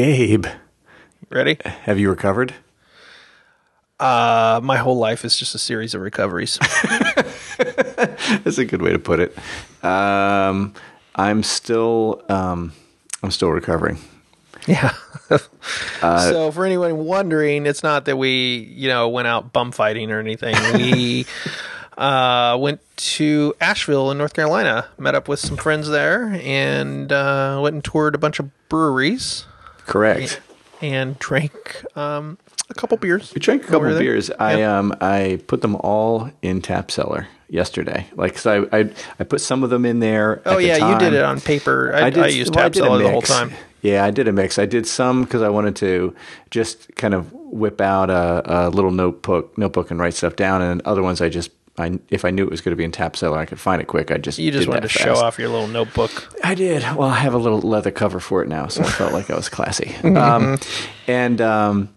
Gabe, Ready? have you recovered? Uh, my whole life is just a series of recoveries. That's a good way to put it. Um, I'm still, um, I'm still recovering. yeah. so for anyone wondering, it's not that we, you know, went out bum fighting or anything. We uh, went to Asheville in North Carolina, met up with some friends there, and uh, went and toured a bunch of breweries Correct. and drank um, a couple beers. We drank a couple there. beers. I um I put them all in tap cellar yesterday. Like 'cause I, I I put some of them in there. Oh the yeah, you did it on paper. I, I, used well, Tap did Cellar the whole time. Yeah, I did a mix. I did some because I wanted to just kind of whip out a, a little notebook, notebook, and write stuff down. And other ones, I just, I, if I knew it was going to be in tap cellar, I could find it quick. I just, You just wanted to show off your little notebook. I did. Well, I have a little leather cover for it now, so I felt like I was classy. Um, and um,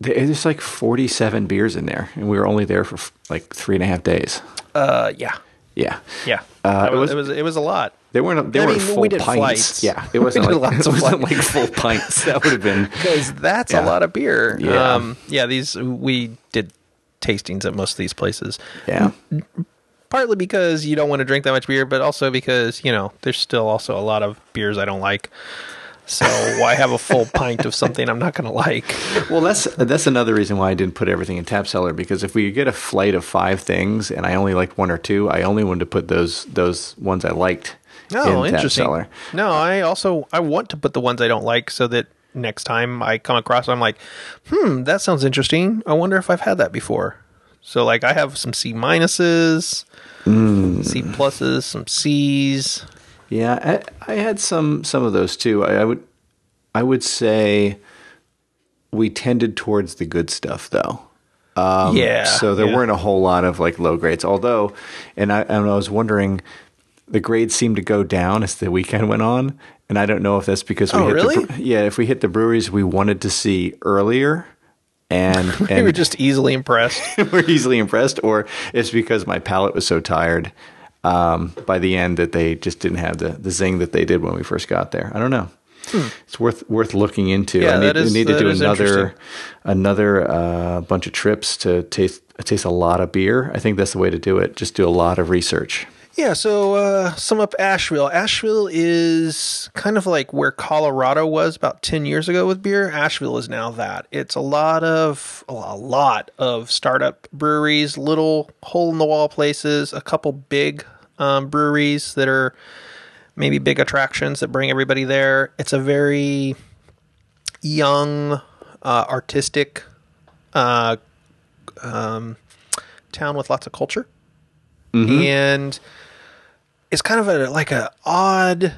there's like 47 beers in there, and we were only there for like three and a half days. Uh, yeah, Yeah, yeah. Uh, it was, it was it was a lot. They weren't. They I weren't mean, full we did pints. flights. Yeah, it wasn't like lots it wasn't like full pints. That would have been. because that's Yeah. a lot of beer. Yeah. Um, yeah, these we did tastings at most of these places. Yeah, Partly because you don't want to drink that much beer, but also because you know there's still also a lot of beers I don't like. So why have a full pint of something I'm not going to like? Well, that's that's another reason why I didn't put everything in tap cellar because if we get a flight of five things and I only liked one or two, I only wanted to put those those ones I liked Oh, in tap interesting. cellar. No, I also I want to put the ones I don't like so that next time I come across, I'm like, hmm, that sounds interesting. I wonder if I've had that before. So like I have some C minuses, Mm. C pluses, some C's. Yeah, I, I had some some of those too. I, I would I would say we tended towards the good stuff though. Um, yeah. So there yeah. weren't a whole lot of like low grades. Although, and I and I was wondering, the grades seemed to go down as the weekend went on, and I don't know if that's because we Oh, hit really? the yeah if we hit the breweries we wanted to see earlier. And we and were just easily impressed. were easily impressed, or it's because my palate was so tired um, by the end that they just didn't have the, the zing that they did when we first got there. I don't know. It's worth worth looking into. Hmm. Yeah, I need, that is- need to do another another uh, bunch of trips to taste taste a lot of beer. I think that's the way to do it. Just do a lot of research. Yeah, so uh, sum up Asheville. Asheville is kind of like where Colorado was about ten years ago with beer. Asheville is now that. It's a lot of a lot of startup breweries, little hole in the wall places, a couple big um, breweries that are maybe big attractions that bring everybody there. It's a very young, uh, artistic uh, um, town with lots of culture and it's kind of a like a odd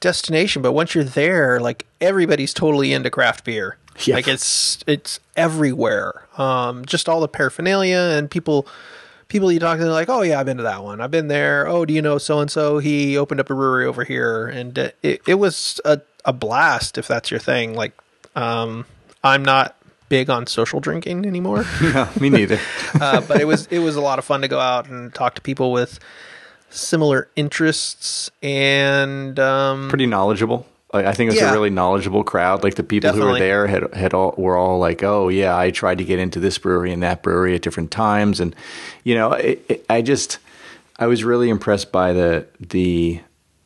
destination but once you're there like everybody's totally into craft beer. Yeah. like it's it's everywhere. Um just all the paraphernalia and people people you talk to they're like oh yeah i've been to that one. I've been there. Oh do you know so and so he opened up a brewery over here. And uh, it, it was a, a blast if that's your thing. Like um i'm not big on social drinking anymore. No, me neither. uh, but it was it was a lot of fun to go out and talk to people with similar interests and um, Pretty knowledgeable. Like, I think it was Yeah. a really knowledgeable crowd. Like the people who were there had had all were all like, "Oh yeah, I tried to get into this brewery and that brewery at different times," and you know, it, it, I just I was really impressed by the the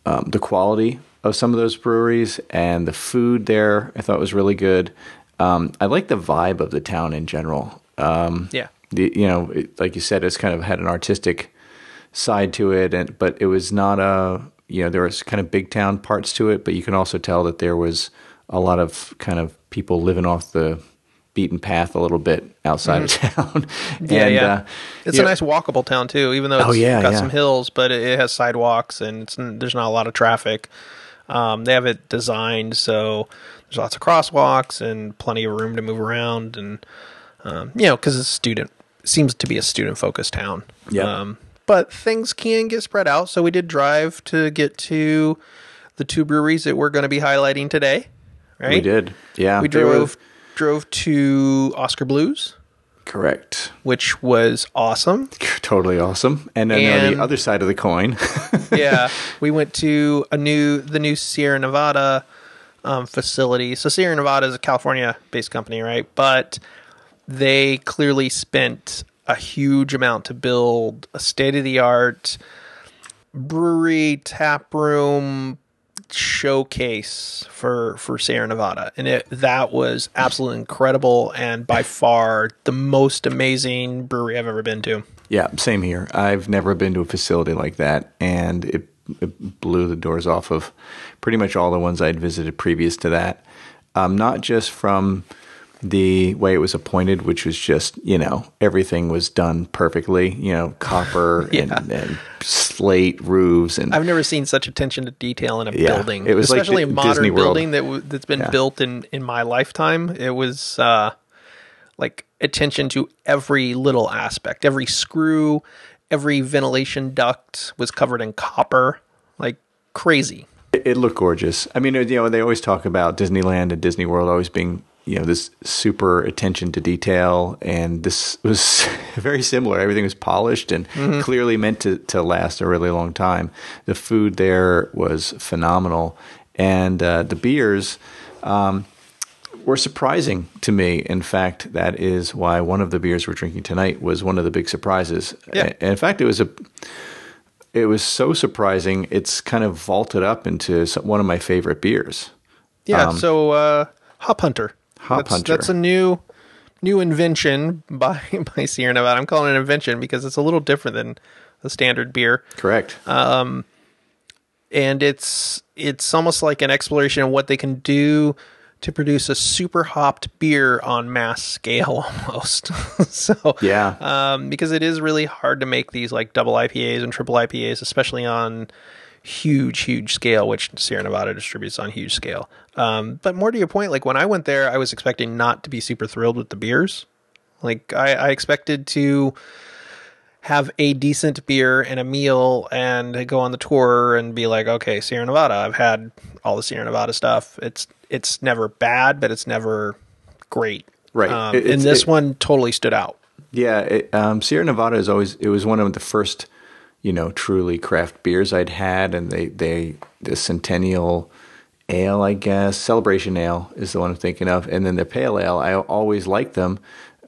um, the quality of some of those breweries and the food there. I thought was really good. Um, I like the vibe of the town in general. Um, yeah the, you know, it, like you said, it's kind of had an artistic side to it, and but it was not a you know there was kind of big town parts to it, but you can also tell that there was a lot of kind of people living off the beaten path a little bit outside of town. Mm-hmm. yeah and, yeah uh, it's a nice walkable town too even though it's Oh, yeah, got yeah. some hills but it, has sidewalks and it's, there's not a lot of traffic um, they have it designed so there's lots of crosswalks and plenty of room to move around and um, you know because it's student seems to be a student focused town Yeah. um, but things can get spread out so we did drive to get to the two breweries that we're going to be highlighting today right We did, yeah. we they were- drove drove to Oskar Blues correct, which was awesome totally awesome. And then on the other side of the coin, yeah, we went to a new the new Sierra Nevada um, facility. So Sierra Nevada is a California-based company, right? But they clearly spent a huge amount to build a state-of-the-art brewery, tap room, showcase for for Sierra Nevada, and it that was absolutely incredible and by far the most amazing brewery I've ever been to. Yeah, same here. I've never been to a facility like that, and it, it blew the doors off of pretty much all the ones I'd visited previous to that. Um, not just from the way it was appointed, which was just, you know, everything was done perfectly, you know, copper Yeah. and, and slate roofs and I've never seen such attention to detail in a Yeah, building, it was especially the a modern building that w- that's been Yeah. built in in my lifetime. It was uh, like attention to every little aspect, every screw, every ventilation duct was covered in copper, like crazy. It, it looked gorgeous. I mean, you know, they always talk about Disneyland and Disney World always being, you know, this super attention to detail, and this was very similar. Everything was polished and clearly meant to to last a really long time. The food there was phenomenal, and uh, the beers. Um, were surprising to me. In fact, that is why one of the beers we're drinking tonight was one of the big surprises. Yeah. And in fact, it was a it was so surprising. It's kind of vaulted up into some, one of my favorite beers. Yeah. Um, so uh, Hop Hunter. Hop that's, Hunter. That's a new new invention by by Sierra Nevada. I'm calling it an invention because it's a little different than a standard beer. Correct. Um, and it's it's almost like an exploration of what they can do to produce a super hopped beer on mass scale almost. so Yeah. um, because it is really hard to make these like double IPAs and triple IPAs, especially on huge, huge scale, which Sierra Nevada distributes on huge scale. Um, but more to your point, like when I went there, I was expecting not to be super thrilled with the beers. Like I, I expected to have a decent beer and a meal and go on the tour and be like, okay, Sierra Nevada, I've had all the Sierra Nevada stuff. It's it's never bad, but it's never great. Right. Um, It- and this it- one totally stood out. Yeah, it, um, Sierra Nevada is always it was one of the first, you know, truly craft beers I'd had, and they they the Centennial Ale, I guess, Celebration Ale is the one I'm thinking of, and then the Pale Ale. I always like them.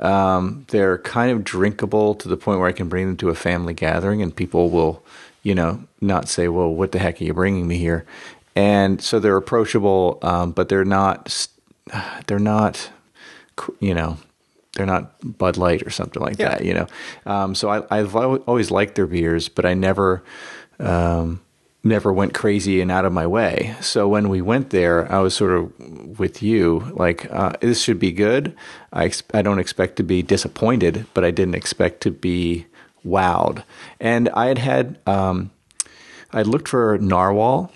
Um, they're kind of drinkable to the point where I can bring them to a family gathering, and people will, you know, not say, "Well, what the heck are you bringing me here?" And so they're approachable, um, but they're not. They're not you know, they're not Bud Light or something like Yeah. that, you know. Um, so I, I've always liked their beers, but I never, um, never went crazy and out of my way. So when we went there, I was sort of with you, like uh, this should be good. I ex- I don't expect to be disappointed, but I didn't expect to be wowed. And I had had um, I looked for Narwhal,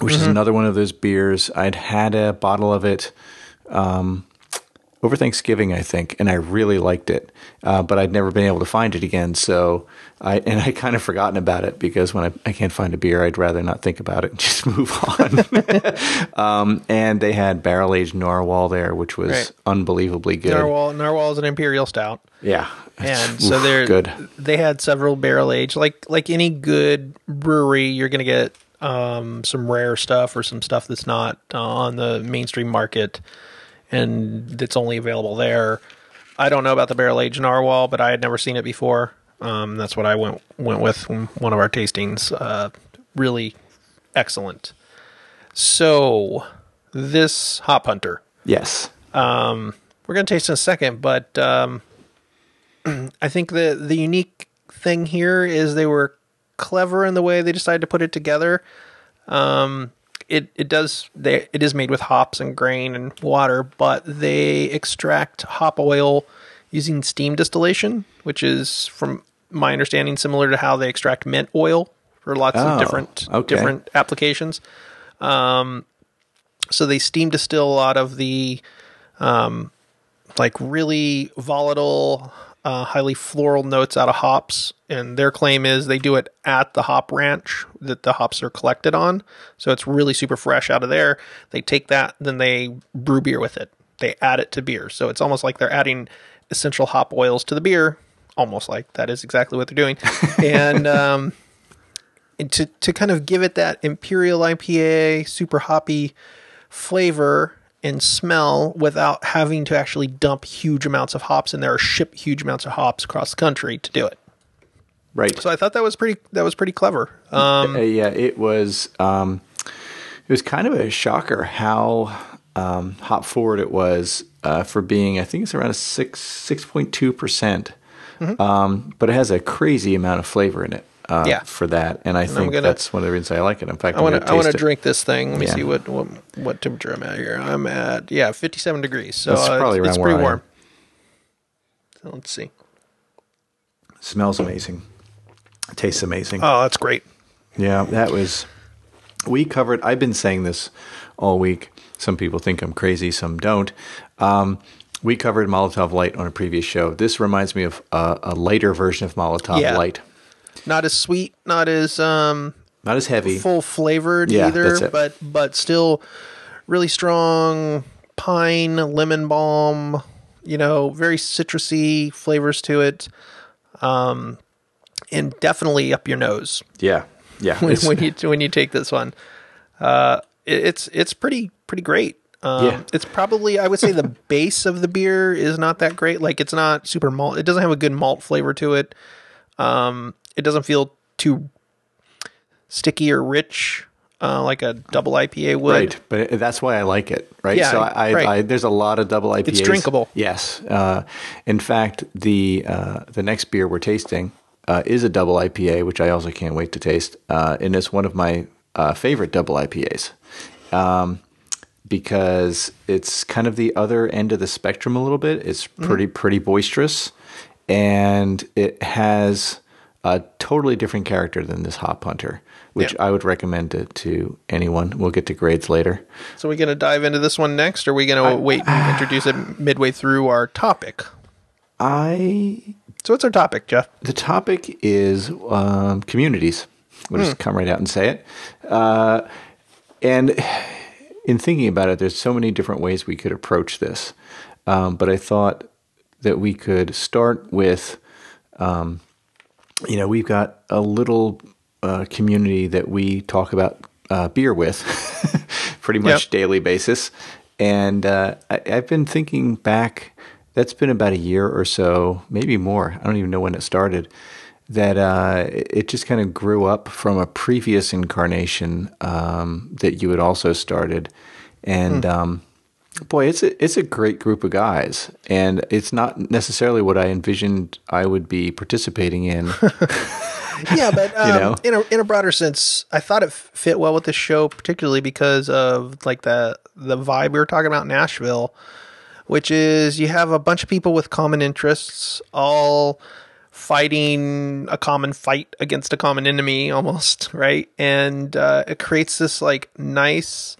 which is another one of those beers. I'd had a bottle of it um, over Thanksgiving, I think, and I really liked it, uh, but I'd never been able to find it again. So I and I kind of forgotten about it because when I, I can't find a beer, I'd rather not think about it and just move on. um, and they had barrel aged Narwhal there, which was Right. unbelievably good. Narwhal Narwhal is an imperial stout. Yeah, and so they're good. They had several barrel aged, like like any good brewery, you're going to get um, some rare stuff or some stuff that's not uh, on the mainstream market and it's only available there. I don't know about the barrel aged narwhal, but I had never seen it before. Um, that's what I went went with one of our tastings. Uh, really excellent. So this hop hunter. Yes. Um, we're going to taste in a second, but um, I think the the unique thing here is they were clever in the way they decided to put it together. Um, it it does they it is made with hops and grain and water, but they extract hop oil using steam distillation, which is from my understanding similar to how they extract mint oil for lots Oh, of different okay. different applications. Um, so they steam distill a lot of the um, like really volatile, uh, highly floral notes out of hops. And their claim is they do it at the hop ranch that the hops are collected on. So it's really super fresh out of there. They take that, then they brew beer with it. They add it to beer. So it's almost like they're adding essential hop oils to the beer. Almost like that is exactly what they're doing. and, um, and to, to kind of give it that imperial IPA, super hoppy flavor and smell without having to actually dump huge amounts of hops in there or ship huge amounts of hops across the country to do it. Right. So I thought that was pretty that was pretty clever. Um, Uh, yeah, it was. Um, it was kind of a shocker how um, hop forward it was uh, for being. I think it's around a six six point two percent, Mm-hmm. um, but it has a crazy amount of flavor in it. Uh, Yeah. for that, and I think gonna- that's one of the reasons I like it. In fact, I want to I want to drink this thing. Let me Yeah. see what, what what temperature I'm at here. I'm at yeah 57 degrees. So That's uh, probably it's, it's around where pretty warm. So let's see. Smells amazing. Tastes amazing. Oh, that's great. Yeah, that was. We covered. I've been saying this all week. Some people think I'm crazy, some don't. Um, we covered Molotov Lite on a previous show. This reminds me of a, a lighter version of Molotov Yeah. Light. Not as sweet, not as um, Not as heavy. full flavored Yeah, either, but but still really strong pine, lemon balm. You know, very citrusy flavors to it, um, and definitely up your nose. Yeah, yeah. when, when you when you take this one. Uh, it- it's it's pretty pretty great. Um, Yeah. It's probably I would say the base of the beer is not that great. Like it's not super malt. It doesn't have a good malt flavor to it. Um, it doesn't feel too sticky or rich uh, like a double IPA would. Right, but that's why I like it. Right, Yeah, so I, right. I, there's a lot of double IPAs. It's drinkable. Yes, uh, in fact, the uh, the next beer we're tasting uh, is a double IPA, which I also can't wait to taste, uh, and it's one of my uh, favorite double IPAs. Um, because it's kind of the other end of the spectrum a little bit. It's Mm-hmm. pretty pretty boisterous, and it has a totally different character than this Hop Hunter, which Yeah. I would recommend it to anyone. We'll get to grades later. So we're going to dive into this one next, or are we going to wait and introduce it midway through our topic? I So what's our topic, Jeff? the topic is um, communities. We'll Hmm. just come right out and say it. Uh, and in thinking about it, there's so many different ways we could approach this. Um, but I thought that we could start with, um, you know, we've got a little uh, community that we talk about uh, beer with, pretty much Yep. daily basis. And uh, I, I've been thinking back. That's been about a year or so, maybe more. I don't even know when it started. That uh, it just kind of grew up from a previous incarnation um, that you had also started, and um, boy, it's a it's a great group of guys, and it's not necessarily what I envisioned I would be participating in. yeah, but um, know? in a in a broader sense, I thought it fit well with the show, particularly because of like the the vibe we were talking about in Asheville, which is you have a bunch of people with common interests, all fighting a common fight against a common enemy, almost right, and uh, it creates this like nice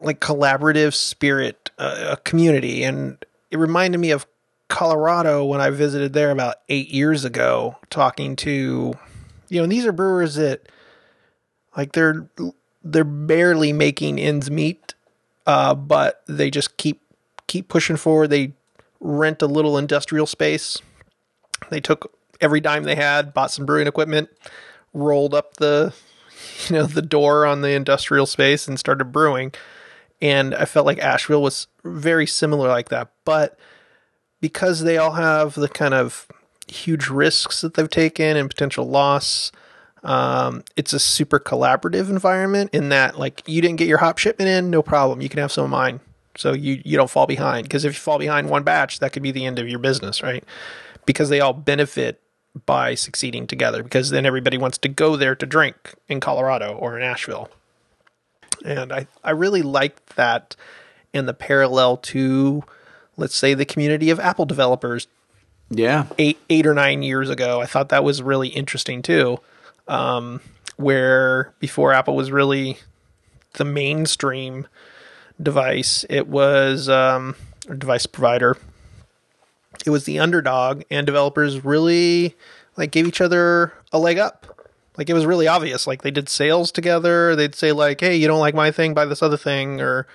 like collaborative spirit, uh, a community, and it reminded me of Colorado when I visited there about eight years ago, talking to, you know, these are brewers that, like, they're they're barely making ends meet, uh, but they just keep keep pushing forward. They rent a little industrial space. They took every dime they had, bought some brewing equipment, rolled up the, you know, the door on the industrial space, and started brewing. And I felt like Asheville was very similar like that, but because they all have the kind of huge risks that they've taken and potential loss, um, it's a super collaborative environment in that like you didn't get your hop shipment in, no problem. You can have some of mine. So you, you don't fall behind. Because if you fall behind one batch, that could be the end of your business, right? Because they all benefit by succeeding together because then everybody wants to go there to drink in Colorado or in Asheville. And I, I really liked that and the parallel to let's say the community of Apple developers yeah, eight eight or nine years ago. I thought that was really interesting too. Um, where before Apple was really the mainstream device, it was um, or device provider. It was the underdog, and developers really like gave each other a leg up. Like it was really obvious. Like they did sales together. They'd say like, "Hey, you don't like my thing, buy this other thing," or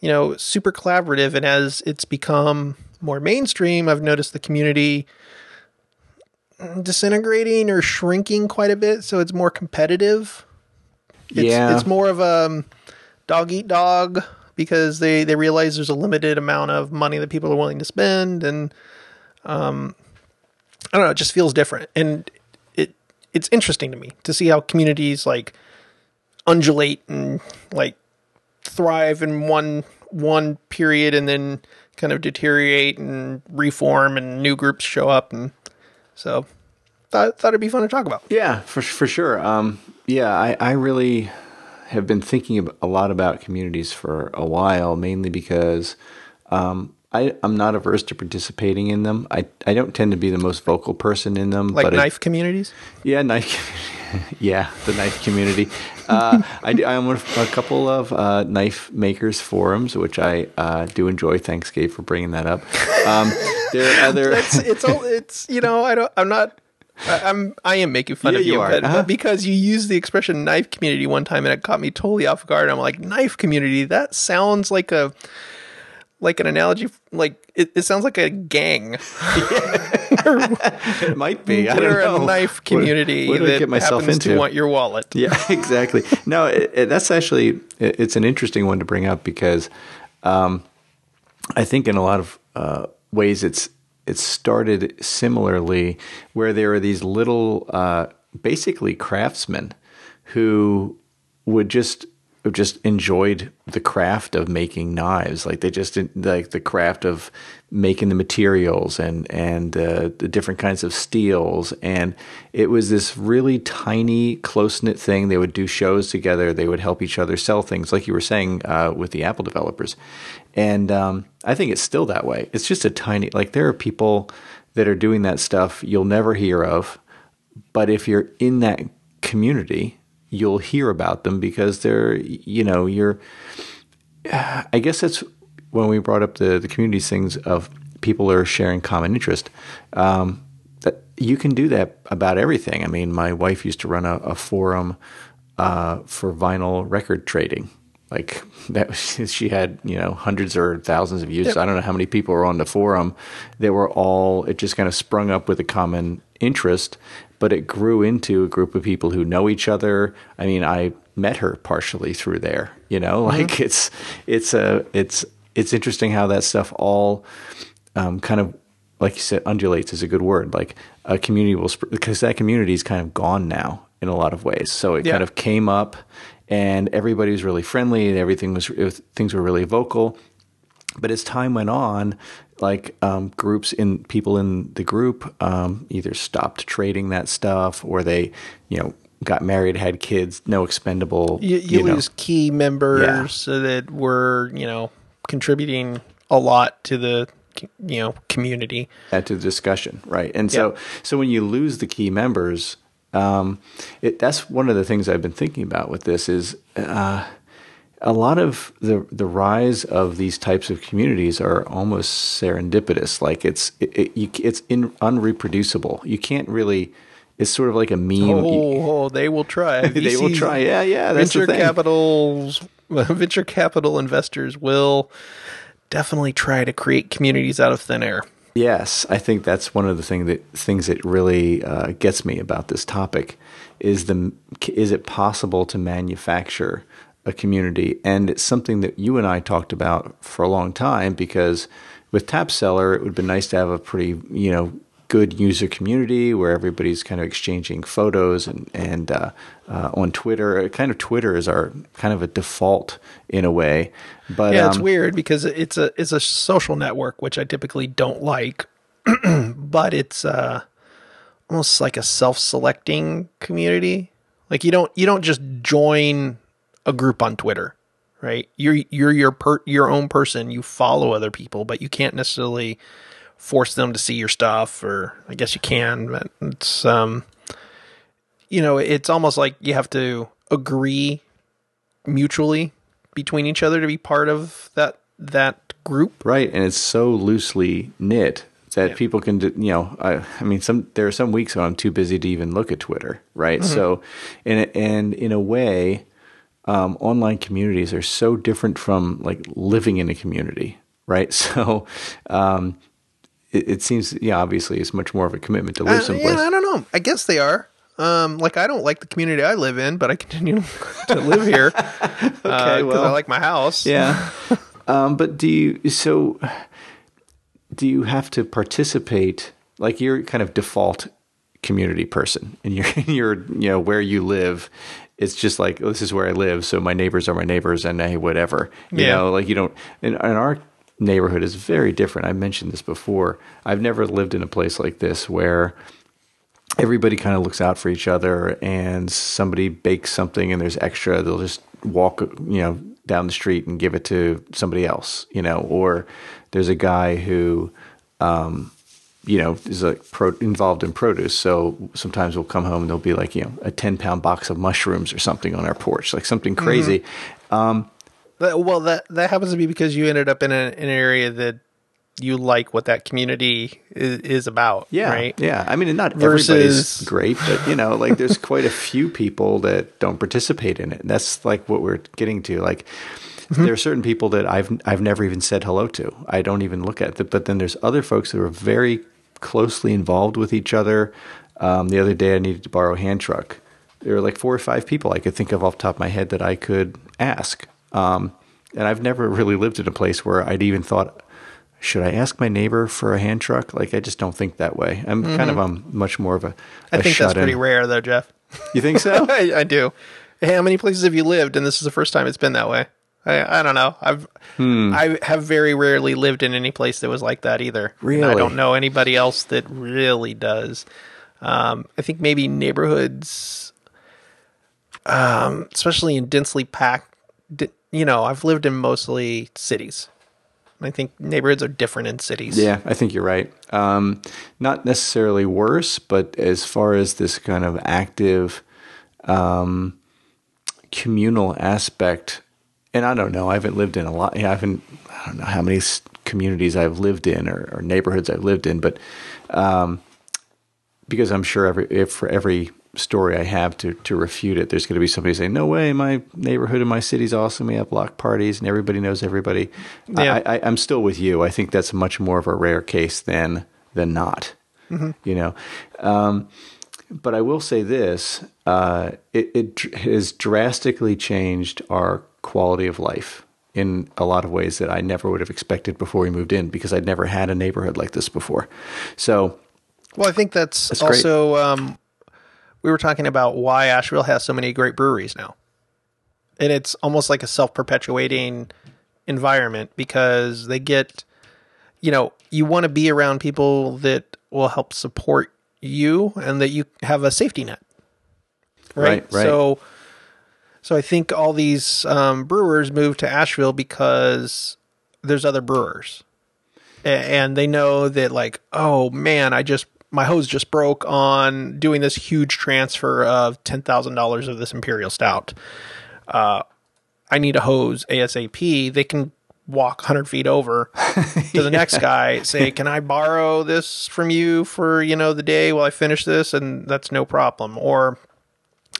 you know, super collaborative. And as it's become more mainstream, I've noticed the community disintegrating or shrinking quite a bit. So it's more competitive. It's, Yeah. it's more of a um, dog eat dog because they they realize there's a limited amount of money that people are willing to spend, and um, I don't know, it just feels different, and it's interesting to me to see how communities like undulate and like thrive in one one period and then kind of deteriorate and reform and new groups show up and so thought thought it'd be fun to talk about. Yeah, for for sure. Um, yeah, I, I really have been thinking a lot about communities for a while, mainly because um, I, I'm not averse to participating in them. I, I don't tend to be the most vocal person in them. Like knife it, communities? Yeah, knife. yeah, the knife community. Uh, I, I'm on a couple of uh, knife makers forums, which I uh, do enjoy. Thanks, Gabe, for bringing that up. Um, there are other. it's it's all it's you know I don't I'm not I- I'm I am making fun Yeah, of you, you are. but, Uh-huh. but because you used the expression knife community one time and it caught me totally off guard. I'm like knife community. That sounds like a like an analogy. Like it, it sounds like a gang it might be. I don't know. a knife community What, what I that get myself happens into? to want your wallet. Yeah, exactly. No, it, it, that's actually it, it's an interesting one to bring up because um, I think in a lot of uh, ways it's it started similarly, where there are these little, uh, basically craftsmen who would just just enjoyed the craft of making knives. Like they just like the craft of making the materials and and uh, the different kinds of steels. And it was this really tiny, close knit thing. They would do shows together. They would help each other sell things, like you were saying uh, with the Apple developers. And um, I think it's still that way. It's just a tiny like there are people that are doing that stuff you'll never hear of, but if you're in that community you'll hear about them because they're you know you're i guess that's when we brought up the the communities things of people are sharing common interest um, that you can do that about everything. I mean my wife used to run a, a forum uh, for vinyl record trading. Like that was, she had you know hundreds or thousands of users i don't know how many people were on the forum. They were all it just kind of sprung up with a common interest but it grew into a group of people who know each other. I mean i met her partially through there you know? Like it's it's a it's it's interesting how that stuff all um, kind of like you said undulates is a good word. Like a community will sp- because that community is kind of gone now in a lot of ways. So it Yeah. kind of came up and everybody was really friendly and everything was it was- things were really vocal. But as time went on like um, groups in people in the group um, either stopped trading that stuff or they you know got married had kids no expendable You, you, know. lose key members Yeah. that were you know contributing a lot to the you know community. add to the discussion, right? And so, so when you lose the key members, um, it, that's one of the things I've been thinking about with this is uh, a lot of the the rise of these types of communities are almost serendipitous. Like it's it, it, you, it's in, unreproducible. You can't really. It's sort of like a meme. Oh, oh, they will try. they will try. Yeah, yeah. That's venture the thing. capitals, venture capital investors will definitely try to create communities out of thin air. Yes, I think that's one of the thing that things that really uh, gets me about this topic is the is it possible to manufacture a community, and it's something that you and I talked about for a long time because with TapCellar, it would have been nice to have a pretty you know good user community where everybody's kind of exchanging photos and and uh, uh, on Twitter, kind of Twitter is our kind of a default in a way, but Yeah, it's um, weird because it's a it's a social network which I typically don't like, but it's uh almost like a self-selecting community. Like you don't you don't just join a group on Twitter, right? You're you're your per, your own person. You follow other people, but you can't necessarily force them to see your stuff or I guess you can, but it's um you know, it's almost like you have to agree mutually between each other to be part of that that group. Right, and it's so loosely knit that Yeah. people can, do- you know, I, I mean, some there are some weeks when I'm too busy to even look at Twitter, right? Mm-hmm. So, and and in a way, um, online communities are so different from like living in a community, right? So, um, it, it seems, yeah, obviously, it's much more of a commitment to live Uh, someplace. yeah, I don't know. I guess they are. Um, like I don't like the community I live in, but I continue to live here because I well. like my house. Yeah. um, but do you so do you have to participate like you're kind of default community person and you're you're you know where you live it's just like oh, this is where I live so my neighbors are my neighbors and hey whatever. You Yeah. know like you don't and, and our neighborhood is very different. I mentioned this before. I've never lived in a place like this where everybody kind of looks out for each other and somebody bakes something and there's extra they'll just walk you know down the street and give it to somebody else you know or there's a guy who um, you know is like pro- involved in produce so sometimes we'll come home and there'll be like you know a 10 pound box of mushrooms or something on our porch like something mm-hmm. crazy um, That- well, that that happens to be because you ended up in, a, in an area that you like what that community is, is about. Yeah, Right. yeah. I mean, not Versus- everybody's great, but you know, like there's quite a few people that don't participate in it. And that's like what we're getting to. Like mm-hmm. there are certain people that I've I've never even said hello to. I don't even look at it. But then there's other folks that are very closely involved with each other. Um, the other day, I needed to borrow a hand truck. There were like four or five people I could think of off the top of my head that I could ask. Um, and I've never really lived in a place where I'd even thought, should I ask my neighbor for a hand truck? Like, I just don't think that way. I'm kind of um, much more of a, I a think that's pretty rare, though, Jeff. You think so? I, I do. Hey, how many places have you lived? And this is the first time it's been that way. I, I don't know. I've Hmm. I have very rarely lived in any place that was like that either. And I don't know anybody else that really does. Um, I think maybe neighborhoods, um, especially in densely packed. You know, I've lived in mostly cities. I think neighborhoods are different in cities. Yeah, I think you're right. Um, not necessarily worse, but as far as this kind of active um, communal aspect, and I don't know, I haven't lived in a lot. I haven't, I don't know how many communities I've lived in or, or neighborhoods I've lived in, but um, because I'm sure every if for every story I have to to refute it, there's going to be somebody saying, "No way, my neighborhood and my city's awesome. We have block parties and everybody knows everybody." Yeah. I, I, I'm still with you. I think that's much more of a rare case than than not. You know, um, but I will say this: uh, it, it dr- has drastically changed our quality of life in a lot of ways that I never would have expected before we moved in because I'd never had a neighborhood like this before. So. Well, I think that's, That's also um, we were talking about why Asheville has so many great breweries now, and it's almost like a self-perpetuating environment because they get, you know, you want to be around people that will help support you and that you have a safety net, right? Right, right. So, so I think all these um, brewers moved to Asheville because there's other brewers. And they know that like oh man i just my hose just broke on doing this huge transfer of $10000 of this imperial stout. Uh, i need a hose asap they can walk 100 feet over to the next guy say can i borrow this from you for you know the day while i finish this? And that's no problem. Or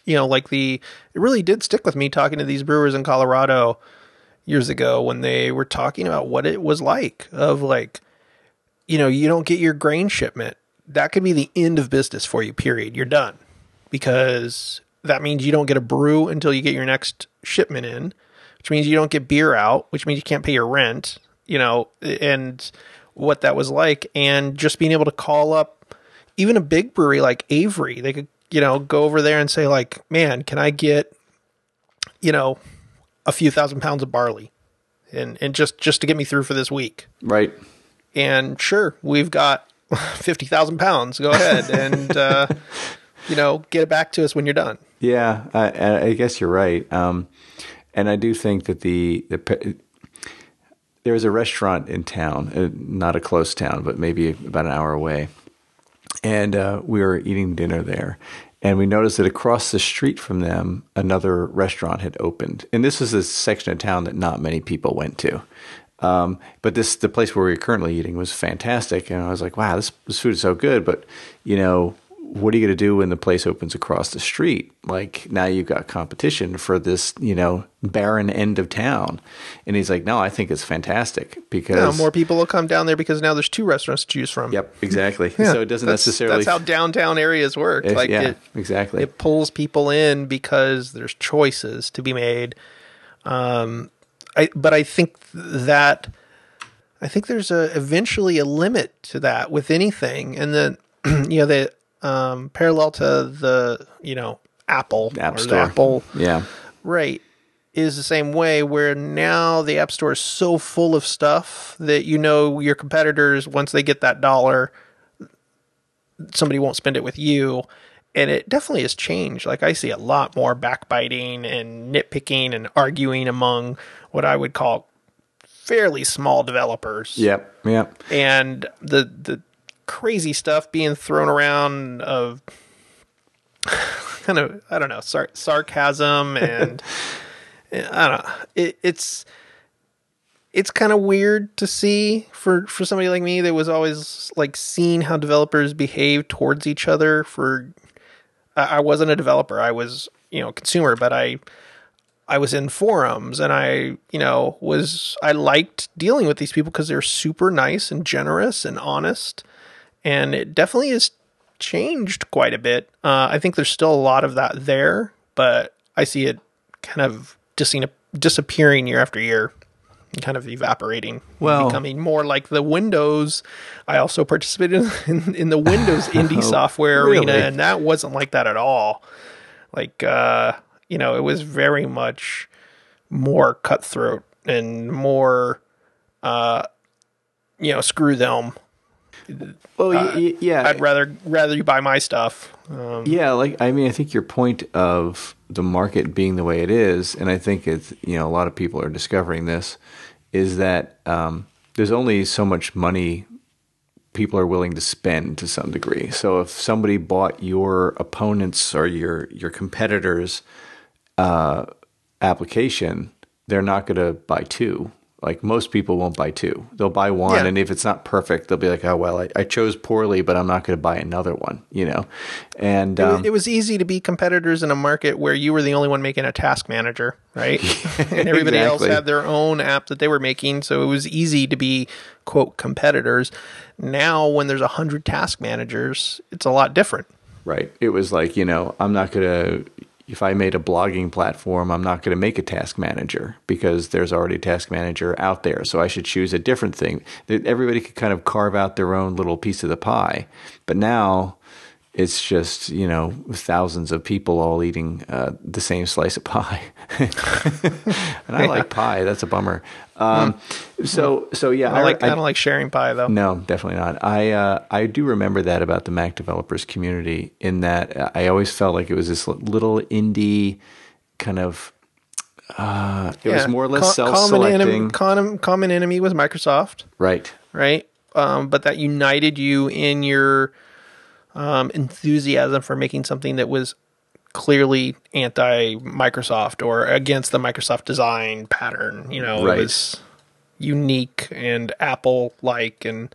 you know like the it really did stick with me talking to these brewers in colorado years ago when they were talking about what it was like of like you know you don't get your grain shipment. That could be the end of business for you period. You're done. Because that means you don't get a brew until you get your next shipment in which means you don't get beer out which means you can't pay your rent you know and what that was like. And just being able to call up even a big brewery like Avery they could you know go over there and say like man can I get you know a few thousand pounds of barley and and just just to get me through for this week Right. and sure we've got 50,000 pounds go ahead and uh, you know get it back to us when you're done Yeah, I, I guess you're right. Um, and I do think that the, the there was a restaurant in town, uh, not a close town, but maybe about an hour away, and uh, we were eating dinner there. And we noticed that across the street from them, another restaurant had opened. And this is a section of town that not many people went to. Um, but this, the place where we were currently eating was fantastic. And I was like, wow, this, this food is so good. But, you know, what are you going to do when the place opens across the street? Like now you've got competition for this, you know, barren end of town. And he's like, no, I think it's fantastic because Now more people will come down there because now there's two restaurants to choose from. Yep, exactly. Yeah, so it doesn't that's- necessarily. That's how downtown areas work. If- like yeah, it, exactly. it pulls people in because there's choices to be made. Um, I but I think that I think there's a eventually a limit to that with anything, and then you know the um, parallel to the you know Apple App Store. Apple yeah, right is the same way where now the app store is so full of stuff that you know your competitors once they get that dollar somebody won't spend it with you and it definitely has changed like i see a lot more backbiting and nitpicking and arguing among what i would call fairly small developers yep, yep. and the the crazy stuff being thrown around of kind of I don't know sar- sarcasm and eh, I don't know it, it's it's kind of weird to see for for somebody like me that was always like seeing how developers behave towards each other for I, I wasn't a developer I was you know consumer but I I was in forums and I, you know, was I liked dealing with these people because they're super nice and generous and honest. And it definitely has changed quite a bit. Uh, I think there's still a lot of that there, but I see it kind of dis- disappearing year after year, and kind of evaporating, Well- becoming more like the Windows. I also participated in, in the Windows indie software really? arena, and that wasn't like that at all. Like, uh, you know, it was very much more cutthroat and more, uh, you know, screw them. Well, y- y- yeah, I'd rather rather you buy my stuff. Um, Yeah, like I mean, I think your point of the market being the way it is, and I think it's you know a lot of people are discovering this, is that um, there's only so much money people are willing to spend to some degree. So if somebody bought your opponents or your your competitors' uh, application, they're not going to buy two. Like most people won't buy two. They'll buy one, Yeah. and if it's not perfect, they'll be like, "Oh well, I, I chose poorly, but I'm not going to buy another one." You know, and It, um, it was easy to be competitors in a market where you were the only one making a task manager, right? and everybody else had their own app that they were making, so it was easy to be quote competitors. Now, when there's a hundred task managers, it's a lot different. Right. It was like, you know, I'm not going to, if I made a blogging platform, I'm not going to make a task manager because there's already a task manager out there. So I should choose a different thing. That Everybody could kind of carve out their own little piece of the pie. But now it's just, you know, thousands of people all eating uh, the same slice of pie. and I like pie. That's a bummer. Um, so, so yeah, I, like I, don't like sharing pie though. no, definitely not. I uh, I do remember that about the Mac developers community. In that, I always felt like it was this little indie kind of. Uh, it was more or less self-selecting, Common enemy, common, common enemy was Microsoft. right? right? Um, but that united you in your um, enthusiasm for making something that was clearly anti Microsoft or against the Microsoft design pattern. You know, Right. it was unique and Apple like. And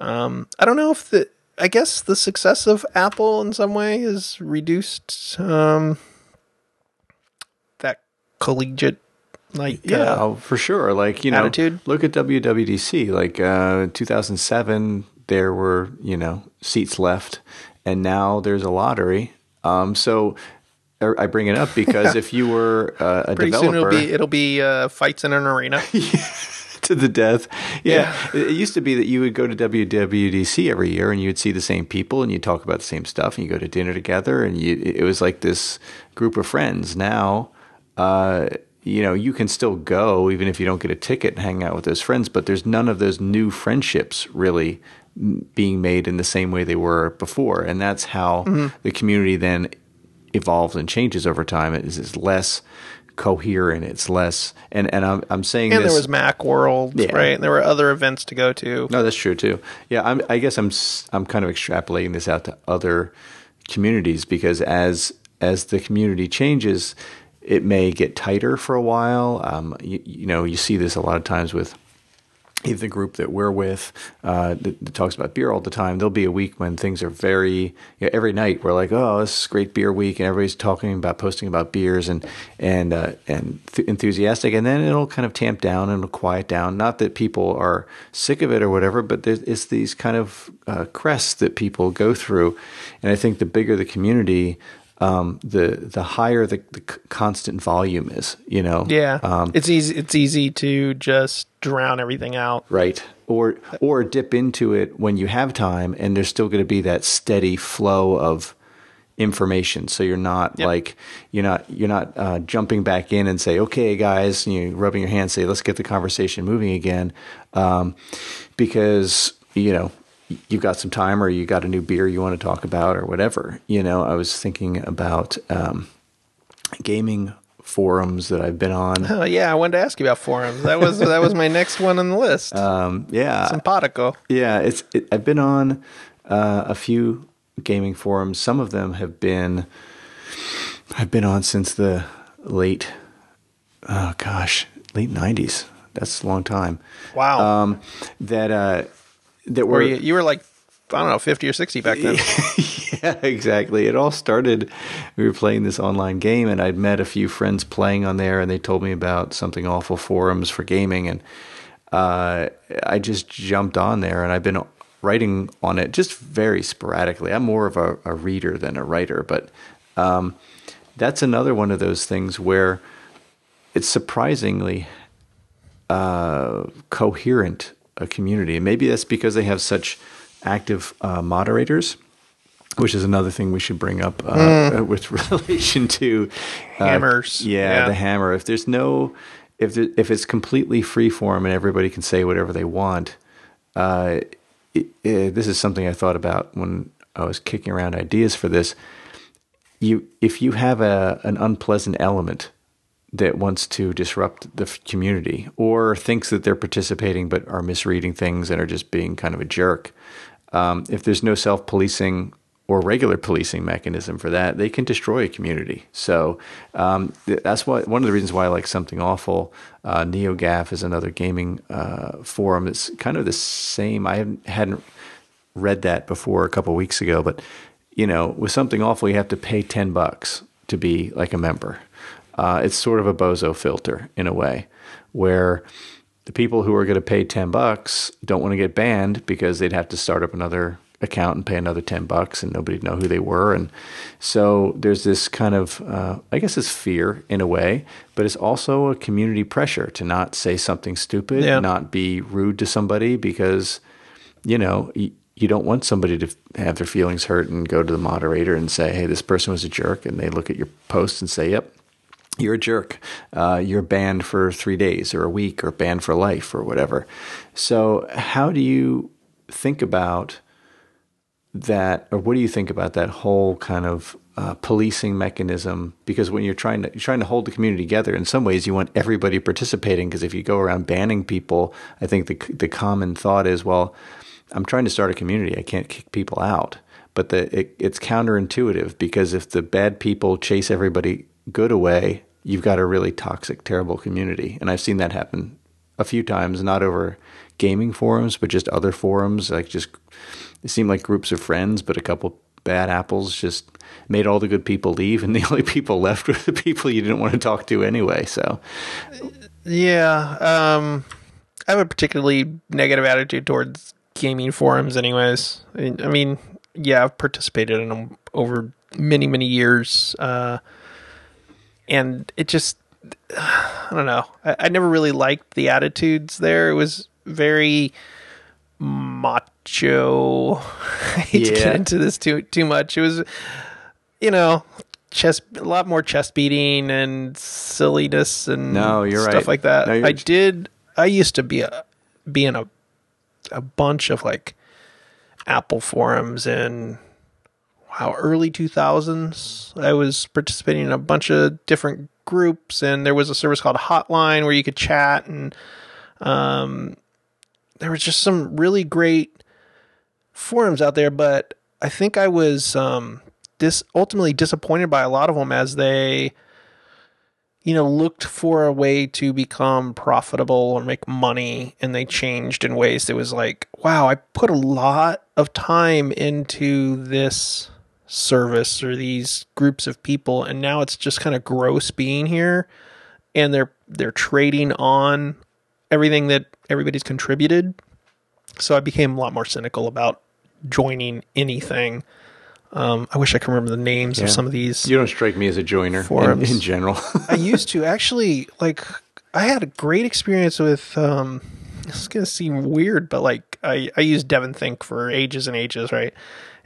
um, I don't know if the, I guess the success of Apple in some way has reduced um, that collegiate, like, Yeah, uh, oh, for sure. Like you know, attitude. look at WWDC. Like uh, 2007, there were you know seats left, and now there's a lottery. Um, so er, I bring it up because if you were uh, a pretty developer, soon it'll be, it'll be uh, fights in an arena. to the death. Yeah. It it used to be that you would go to WWDC every year and you would see the same people and you'd talk about the same stuff and you go to dinner together and you it was like this group of friends. Now, uh, you know, you can still go even if you don't get a ticket and hang out with those friends, but there's none of those new friendships really being made in the same way they were before. And that's how the community then evolves and changes over time. It is it's less coherent. It's less, and, and I'm, I'm saying And this. there was Mac World, Yeah. right? And there were other events to go to. No, that's true too. Yeah, I'm, I guess I'm I'm kind of extrapolating this out to other communities because as as the community changes, it may get tighter for a while. Um, you, you know, you see this a lot of times with even the group that we're with uh, that, that, talks about beer all the time, there'll be a week when things are very, you know, every night we're like, oh, this is great beer week, and everybody's talking about posting about beers and and uh, and th- enthusiastic, and then it'll kind of tamp down and it'll quiet down. Not that people are sick of it or whatever, but it's these kind of uh, crests that people go through, and I think the bigger the community, um, the the higher the, the, constant volume is. You know, yeah, um, it's easy. It's easy to just drown everything out, right? Or or dip into it when you have time, and there's still going to be that steady flow of information. So you're not yep. like you're not you're not uh, jumping back in and say, okay, guys, you know, rubbing your hands, say, let's get the conversation moving again, um, because you know you've got some time or you got a new beer you want to talk about or whatever. You know, I was thinking about um, gaming forums that I've been on. Oh yeah, I wanted to ask you about forums. That was that was my next one on the list. Um, yeah, simpatico. Yeah, it's it, I've been on uh, a few gaming forums. Some of them have been I've been on since the late oh gosh late nineties. That's a long time. Wow. Um, that uh, that were, were you, you were like I don't know, 50 or 60 back then. yeah, exactly. It all started, we were playing this online game, and I'd met a few friends playing on there, and they told me about something awful forums for gaming. And uh, I just jumped on there, and I've been writing on it just very sporadically. I'm more of a, a reader than a writer, but um, that's another one of those things where it's surprisingly uh, coherent a community. And maybe that's because they have such active uh, moderators, which is another thing we should bring up uh, mm. with relation to uh, hammers. Yeah, yeah, the hammer. If there's no, if there, if it's completely free form and everybody can say whatever they want, uh, it, it, this is something I thought about when I was kicking around ideas for this. You, if you have a an unpleasant element that wants to disrupt the community or thinks that they're participating but are misreading things and are just being kind of a jerk. Um, if there's no self policing or regular policing mechanism for that, they can destroy a community. So um, that's why one of the reasons why I like something awful. Uh, NeoGAF is another gaming uh, forum. It's kind of the same. I hadn't read that before a couple weeks ago, but you know, with something awful, you have to pay ten bucks to be like a member. Uh, it's sort of a bozo filter in a way, where the people who are going to pay 10 bucks don't want to get banned because they'd have to start up another account and pay another 10 bucks and nobody'd know who they were. And so there's this kind of, uh, I guess it's fear in a way, but it's also a community pressure to not say something stupid, yeah. not be rude to somebody because, you know, you, you don't want somebody to have their feelings hurt and go to the moderator and say, hey, this person was a jerk. And they look at your post and say, yep, you're a jerk. Uh, you're banned for three days or a week or banned for life or whatever. So, how do you think about that, or what do you think about that whole kind of uh, policing mechanism? Because when you're trying to you're trying to hold the community together, in some ways you want everybody participating. Because if you go around banning people, I think the the common thought is, well, I'm trying to start a community. I can't kick people out. But the, it, it's counterintuitive because if the bad people chase everybody good away, you've got a really toxic, terrible community. And I've seen that happen a few times, not over gaming forums, but just other forums. Like just it seemed like groups of friends, but a couple bad apples just made all the good people leave, and the only people left were the people you didn't want to talk to anyway. So, yeah, um, I have a particularly negative attitude towards gaming forums, anyways. I mean, yeah, I've participated in them over many, many years. Uh, and it just I don't know. I, I, never really liked the attitudes there. It was very macho. I hate yeah. to get into this too too much. It was, you know, chest a lot more chest beating and silliness and no, you're stuff right. like that. No, I did. I used to be a be in a a bunch of like Apple forums and wow, early 2000s. I was participating in a bunch of different groups, and there was a service called Hotline where you could chat, and um, there was just some really great forums out there. But I think I was um, dis- ultimately disappointed by a lot of them as they, you know, looked for a way to become profitable or make money, and they changed in ways that was like, wow, I put a lot of time into this service or these groups of people, and now it's just kind of gross being here, and they're they're trading on everything that everybody's contributed. So I became a lot more cynical about joining anything. Um, I wish I could remember the names of some of these. You don't strike me as a joiner in, Forums. in general. I used to actually like. I had a great experience with. Um, this is gonna seem weird, but like I I used DEVONthink for ages and ages, right?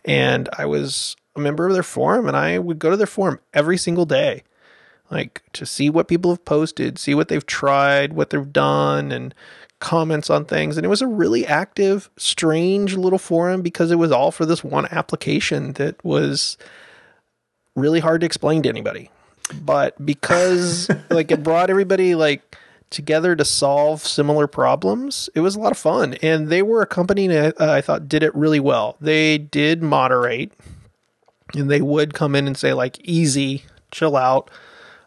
And I was a member of their forum, and I would go to their forum every single day, like to see what people have posted, see what they've tried, what they've done, and comments on things. And it was a really active, strange little forum because it was all for this one application that was really hard to explain to anybody. But because like it brought everybody like together to solve similar problems, it was a lot of fun. And they were a company that uh, I thought did it really well. They did moderate and they would come in and say like easy, chill out.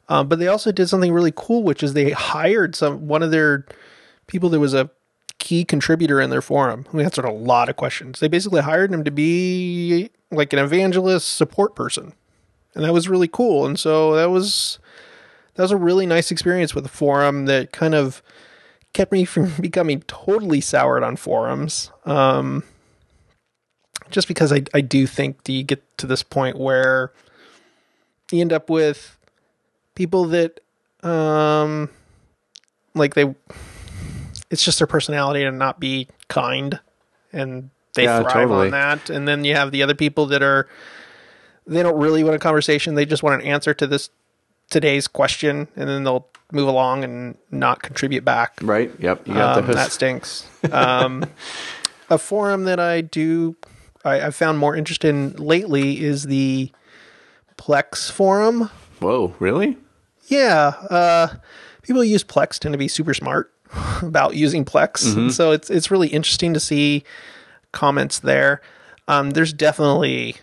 Um, but they also did something really cool, which is they hired some one of their people that was a key contributor in their forum who answered a lot of questions. They basically hired him to be like an evangelist support person and that was really cool. And so that was that was a really nice experience with the forum that kind of kept me from becoming totally soured on forums. Um, just because I I do think that you get to this point where you end up with people that um like they it's just their personality to not be kind and they Yeah, thrive totally. on that and then you have the other people that are they don't really want a conversation. They just want an answer to this today's question, and then they'll move along and not contribute back. right? Yep. You got Um, that stinks. Um, a forum that I do, I, I've found more interest in lately is the Plex forum. Whoa, really? Yeah, uh, people who use Plex tend to be super smart about using Plex, and so it's it's really interesting to see comments there. Um, there's definitely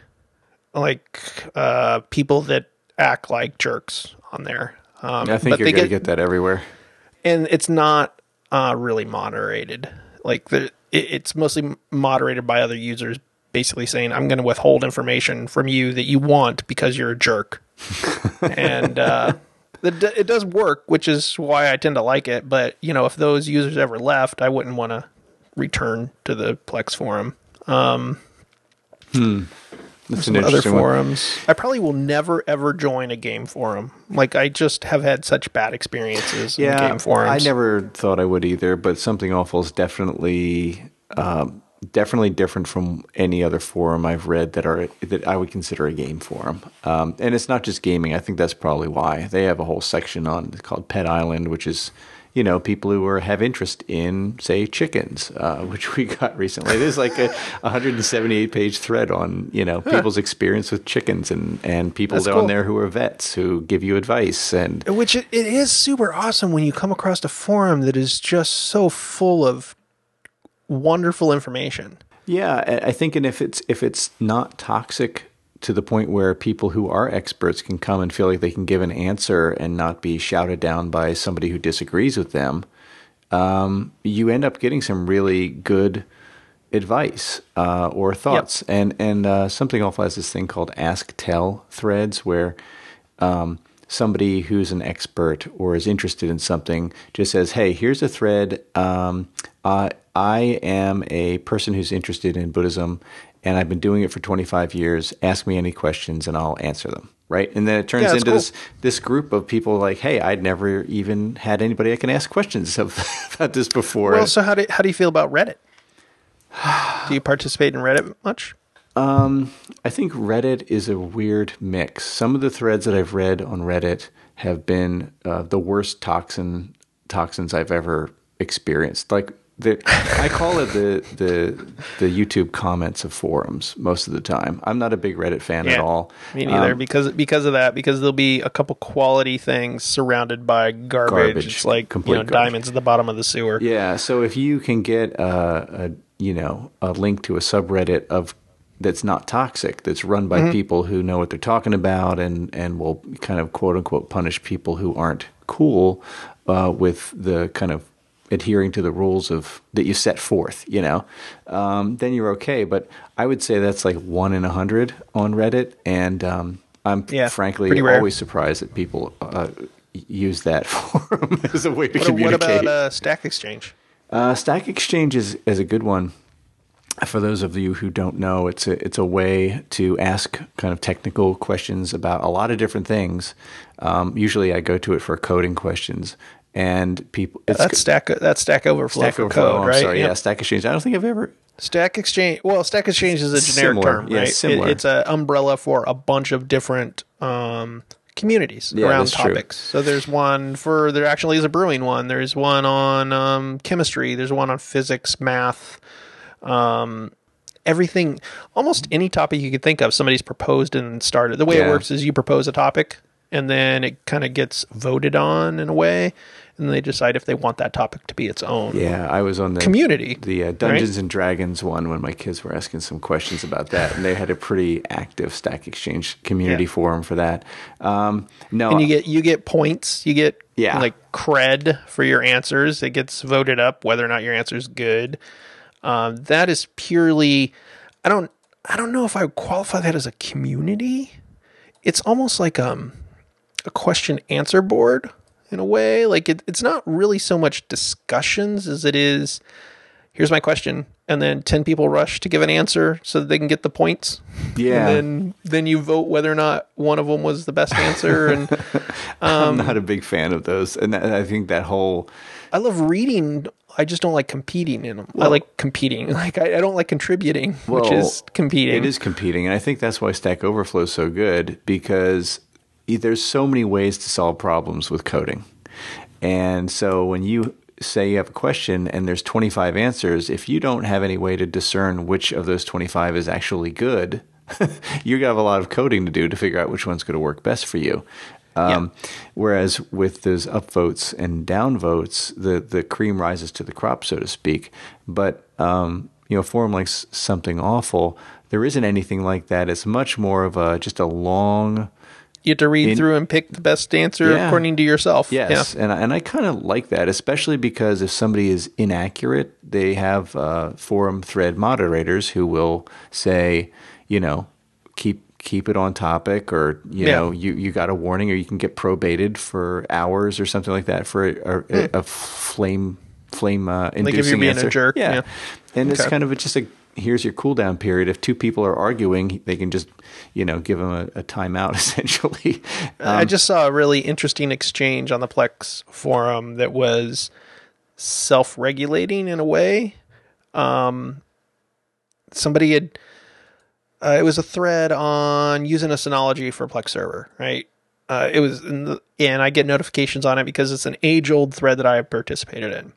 like uh, people that act like jerks on there. Um, I think but you're going to get that everywhere. and it's not uh, really moderated. Like the, it, it's mostly moderated by other users, basically saying, "I'm going to withhold information from you that you want because you're a jerk." and uh, it does work, which is why I tend to like it. But you know, if those users ever left, I wouldn't want to return to the Plex forum. That's an Some other interesting one. forums. I probably will never ever join a game forum. Like I just have had such bad experiences in Yeah, game forums. I never thought I would either, but something awful is definitely um, definitely different from any other forum I've read that are that I would consider a game forum. Um, and it's not just gaming. I think that's probably why they have a whole section on called Pet Island, which is you know people who are have interest in say chickens, uh, which we got recently. There's like a 178 page thread on you know people's experience with chickens and and people That's on cool. there who are vets who give you advice and Which it, it is super awesome when you come across a forum that is just so full of wonderful information. Yeah, I think, and if it's if it's not toxic to the point where people who are experts can come and feel like they can give an answer and not be shouted down by somebody who disagrees with them, um, you end up getting some really good advice uh, or thoughts. And and uh, something also has this thing called Ask Tell threads where. Um, somebody who's an expert or is interested in something just says, "Hey, here's a thread. Um, I I am a person who's interested in Buddhism, and I've been doing it for 25 years. Ask me any questions, and I'll answer them." Right, and then it turns Yeah, into cool. this this group of people like, "Hey, I'd never even had anybody I can ask questions of about this before." Well, so how do how do you feel about Reddit? Do you participate in Reddit much? I think Reddit is a weird mix. Some of the threads that I've read on Reddit have been uh, the worst toxin toxins I've ever experienced. Like the, I call it the the the YouTube comments of forums most of the time. I'm not a big Reddit fan at all. Me neither. Um, because because of that, because there'll be a couple quality things surrounded by garbage. Garbage. It's like you know garbage. diamonds at the bottom of the sewer. Yeah, so if you can get a, a you know a link to a subreddit of that's not toxic, that's run by Mm-hmm. people who know what they're talking about and and will kind of quote unquote punish people who aren't cool uh, with the kind of adhering to the rules of that you set forth, you know, um, then you're okay. But I would say that's like one in a hundred on Reddit, and um, I'm Yeah, frankly always surprised that people uh, use that forum as a way to What, what about uh, Stack Exchange? Uh, Stack Exchange is, is a good one. For those of you who don't know, it's a it's a way to ask kind of technical questions about a lot of different things. Um, usually, I go to it for coding questions, and people. It's That's Stack. That's Stack Overflow Stack for Overflow. code, I'm right? sorry, Yep. yeah, Stack Exchange. I don't think I've ever. Stack Exchange. Well, Stack Exchange is a generic Similar. term, Yeah, right? similar. It, it's an umbrella for a bunch of different um, communities Yeah, around that's true. topics. So there's one for there actually is a brewing one. There's one on um, chemistry. There's one on physics, math. Um, everything, almost any topic you could think of, somebody's proposed and started. The way it works is you propose a topic, and then it kind of gets voted on in a way, and they decide if they want that topic to be its own Yeah, I was on the community. the uh, Dungeons and Dragons one when my kids were asking some questions about that, and they had a pretty active Stack Exchange community Yeah. forum for that. Um, no, and you get you get points you get Yeah. like cred for your answers it gets voted up whether or not your answer is good um, that is purely i don't i don't know if i would qualify that as a community. It's almost like um a question answer board in a way. Like it, it's not really so much discussions as it is here's my question and then 10 people rush to give an answer so that they can get the points. Yeah, and then then you vote whether or not one of them was the best answer and I'm not a big fan of those, and that, I think that whole I love reading. I just don't like competing in them. I like competing. Like I, I don't like contributing, which is competing. It is competing, and I think that's why Stack Overflow is so good because there's so many ways to solve problems with coding. And so when you say you have a question and there's 25 answers, if you don't have any way to discern which of those 25 is actually good, you're have a lot of coding to do to figure out which one's going to work best for you. Um, Whereas with those upvotes and downvotes, the, the cream rises to the crop, so to speak. But um, you know, forum like something awful, there isn't anything like that. It's much more of a just a long you have to read in- through and pick the best answer Yeah. according to yourself. Yes, and I- and I kind of like that, especially because if somebody is inaccurate, they have uh, forum thread moderators who will say, you know, keep keep it on topic, or you Yeah. know, you you got a warning, or you can get probated for hours or something like that for a, a, a flame flame uh, inducing Hmm. Like if you're being a answer. jerk, Yeah, yeah. and it's kind of a, just a here's your cool down period. If two people are arguing, they can just you know give them a, a timeout essentially. Um, I just saw a really interesting exchange on the Plex forum that was self-regulating in a way. Um, somebody had uh, it was a thread on using a Synology for Plex server, right? Uh, it was, in the, and I get notifications on it because it's an age-old thread that I have participated in.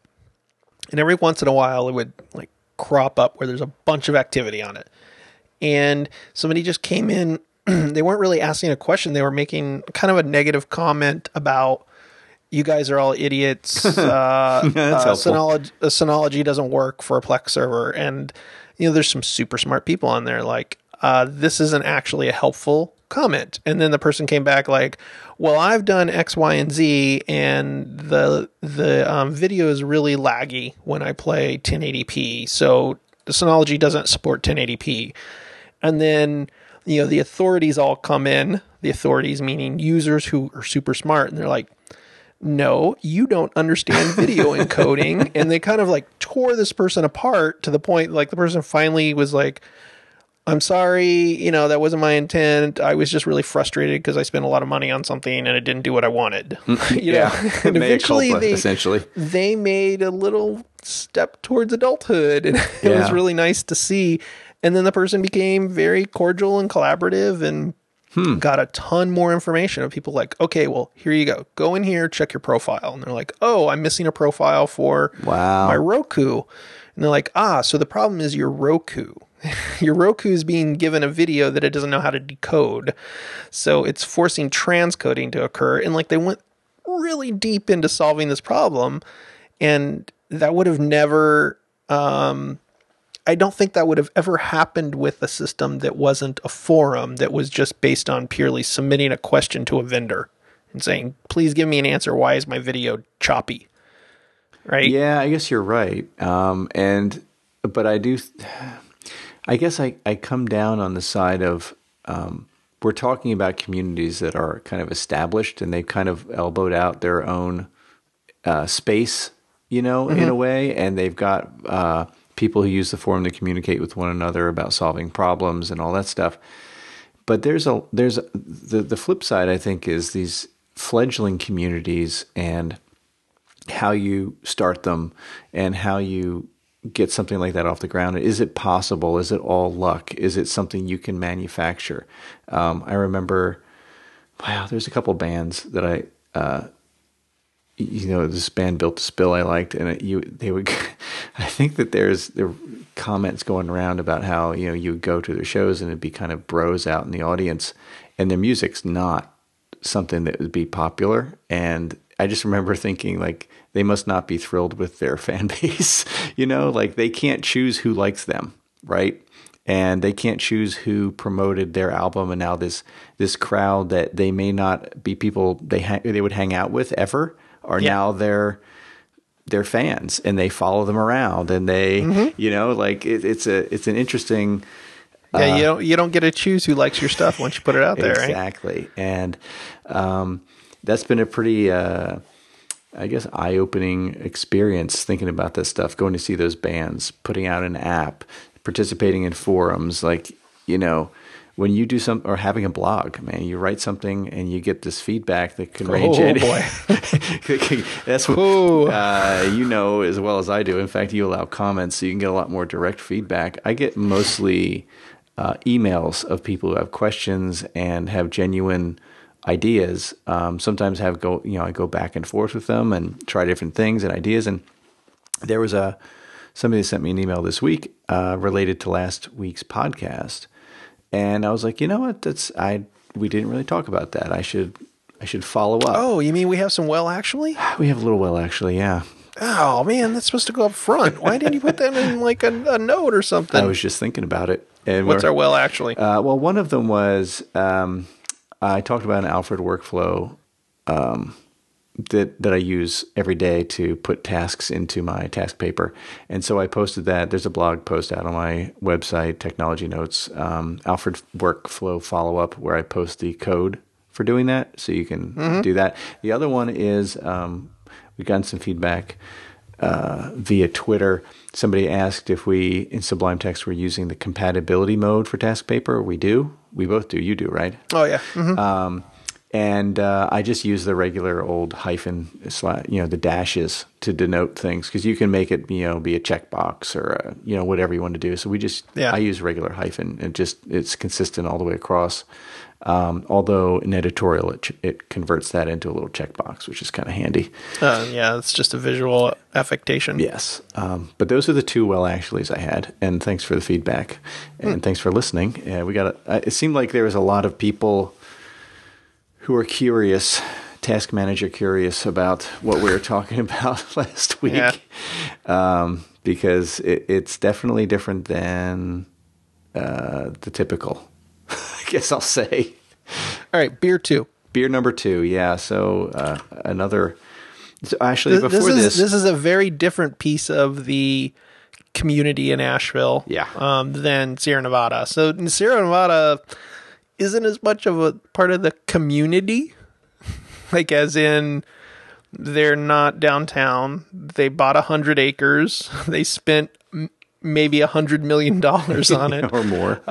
And every once in a while, it would like crop up where there's a bunch of activity on it. And somebody just came in. they weren't really asking a question. They were making kind of a negative comment about you guys are all idiots. Uh, That's uh. Synology, uh, Synology doesn't work for a Plex server, and you know there's some super smart people on there. Like uh, this isn't actually a helpful comment. And then the person came back like, "Well, I've done X, Y, and Z, and the the um, video is really laggy when I play 1080p. So the Synology doesn't support 1080p." And then you know the authorities all come in. The authorities meaning users who are super smart, and they're like, no, you don't understand video encoding. And they kind of like tore this person apart to the point like the person finally was like, I'm sorry, you know, that wasn't my intent. I was just really frustrated because I spent a lot of money on something and it didn't do what I wanted. you know, and eventually culpa, they, essentially. they made a little step towards adulthood and it Yeah. was really nice to see. And then the person became very cordial and collaborative and Hmm. got a ton more information of people like, okay, well, here you go. Go in here, check your profile. And they're like, oh, I'm missing a profile for Wow. my Roku. And they're like, ah, so the problem is your Roku. your Roku is being given a video that it doesn't know how to decode. So it's forcing transcoding to occur. And like they went really deep into solving this problem. And that would have never um, I don't think that would have ever happened with a system that wasn't a forum that was just based on purely submitting a question to a vendor and saying, "Please give me an answer. Why is my video choppy?" Right? Yeah, I guess you're right. Um, and but I do, I guess I I come down on the side of um, we're talking about communities that are kind of established and they've kind of elbowed out their own uh, space, you know, in a way, and they've got uh, people who use the forum to communicate with one another about solving problems and all that stuff. But there's a there's a, the the flip side. I think is these fledgling communities and how you start them and how you get something like that off the ground. Is it possible? Is it all luck? Is it something you can manufacture? Um, I remember, wow, there's a couple bands that I, uh, you know, this band Built to Spill I liked, and it, you they would. I think that there's there were comments going around about how you know you would go to their shows and it'd be kind of bros out in the audience, and their music's not something that would be popular. And I just remember thinking like they must not be thrilled with their fan base, you know, like they can't choose who likes them, right? And they can't choose who promoted their album, and now this this crowd that they may not be people they ha- they would hang out with ever are Yeah. now their their fans, and they follow them around, and they you know like it, it's a it's an interesting Yeah, you don't you don't get to choose who likes your stuff once you put it out there, right? exactly. And um, that's been a pretty, uh, I guess, eye opening experience thinking about this stuff, going to see those bands, putting out an app, participating in forums. Like, you know, when you do some or having a blog, man, you write something and you get this feedback that can range. Oh, any- boy. that's what uh, you know as well as I do. In fact, you allow comments, so you can get a lot more direct feedback. I get mostly uh, emails of people who have questions and have genuine ideas. Um, sometimes have go, you know, I go back and forth with them and try different things and ideas. And there was a somebody sent me an email this week uh, related to last week's podcast, and I was like, you know what, that's I we didn't really talk about that. I should I should follow up. Oh, you mean we have some well actually? We have a little well, actually, yeah. Oh man, that's supposed to go up front. Why didn't you put that in like a, a note or something? I was just thinking about it. And What's our well actually? Uh, well, one of them was um, I talked about an Alfred workflow um, that that I use every day to put tasks into my task paper, and so I posted that. There's a blog post out on my website, Technology Notes, um, Alfred workflow follow up, where I post the code for doing that, so you can do that. The other one is um, we've gotten some feedback uh, via Twitter. Somebody asked if we in Sublime Text were using the compatibility mode for task paper. We do. We both do. You do, right? oh yeah. Mhm. Um, and uh, I just use the regular old hyphen, sla- you know, the dashes to denote things because you can make it, you know, be a checkbox or a, you know whatever you want to do. So we just, Yeah. I use regular hyphen. and just it's consistent all the way across. Um, although in editorial, it, ch- it converts that into a little checkbox, which is kind of handy. Uh, yeah, it's just a visual affectation. Yes. Um, but those are the two well actuallys I had. And thanks for the feedback. And thanks for listening. Uh, we got. A, it seemed like there was a lot of people who were curious, task manager curious about what we were talking about last week. Yeah. Um, because it, it's definitely different than uh, the typical. I guess I'll say. All right, beer two. Beer number two, yeah. So uh, another. So actually, Th- before this this, is this is a very different piece of the community in Asheville, Yeah. um, than Sierra Nevada. So Sierra Nevada isn't as much of a part of the community, like as in they're not downtown. They bought a hundred acres. They spent m- maybe a hundred million dollars on it. or more.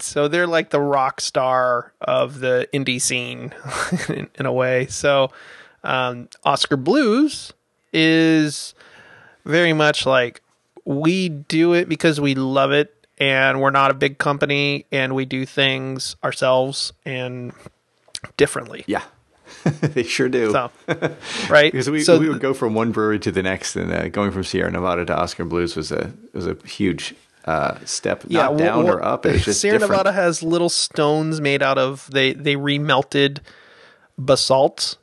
So they're like the rock star of the indie scene in, in a way. So um, Oskar Blues is very much like we do it because we love it and we're not a big company and we do things ourselves and differently. yeah, they sure do. So, right? Because we, so we would go from one brewery to the next, and uh, going from Sierra Nevada to Oskar Blues was a was a huge uh, step, not down well, or up. It was just Sierra different. Nevada has little stones made out of they they remelted basalt.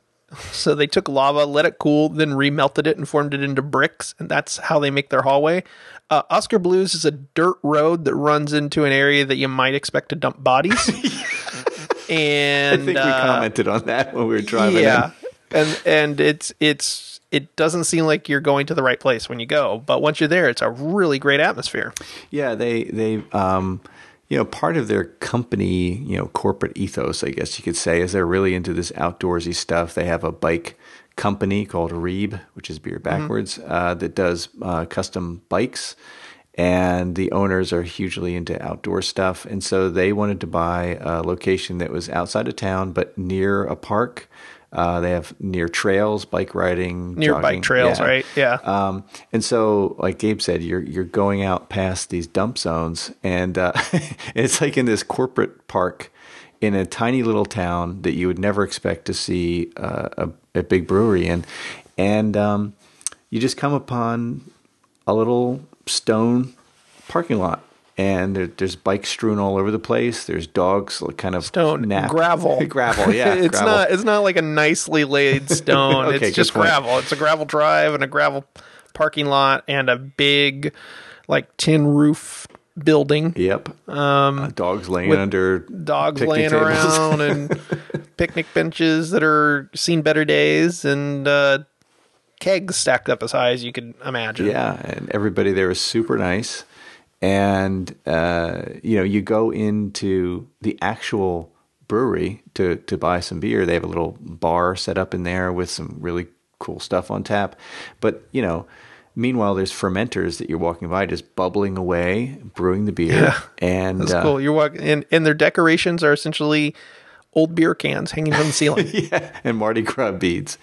So they took lava, let it cool, then remelted it and formed it into bricks, and that's how they make their hallway. Uh, Oskar Blues is a dirt road that runs into an area that you might expect to dump bodies. and I think we uh, commented on that when we were driving. yeah, in. And and it's it's it doesn't seem like you're going to the right place when you go, but once you're there, it's a really great atmosphere. Yeah, they they um, you know part of their company you know corporate ethos, I guess you could say, is they're really into this outdoorsy stuff. They have a bike company called Reeb, which is beer backwards, uh, that does uh, custom bikes. And the owners are hugely into outdoor stuff. And so they wanted to buy a location that was outside of town, but near a park. Uh, they have near trails, bike riding, Near jogging. bike trails, right? Yeah. Um, and so, like Gabe said, you're you're going out past these dump zones, and uh, it's like in this corporate park in a tiny little town that you would never expect to see uh, a, a big brewery in, and um, you just come upon a little stone parking lot. And there, there's bikes strewn all over the place. There's dogs, like, kind of Stone nap- gravel, gravel. Yeah, it's gravel. not it's not like a nicely laid stone. Okay, it's just point. gravel. It's a gravel drive and a gravel parking lot and a big like tin roof building. Yep. Um, dogs laying under dogs laying tables. around and picnic benches that are seen better days and uh, kegs stacked up as high as you could imagine. Yeah, and everybody there is super nice. And uh, you know, you go into the actual brewery to to buy some beer. They have a little bar set up in there with some really cool stuff on tap. But you know, meanwhile, there's fermenters that you're walking by, just bubbling away, brewing the beer. Yeah, and That's uh, cool. You're walking, and, and their decorations are essentially old beer cans hanging from the ceiling. yeah, and Mardi Gras beads.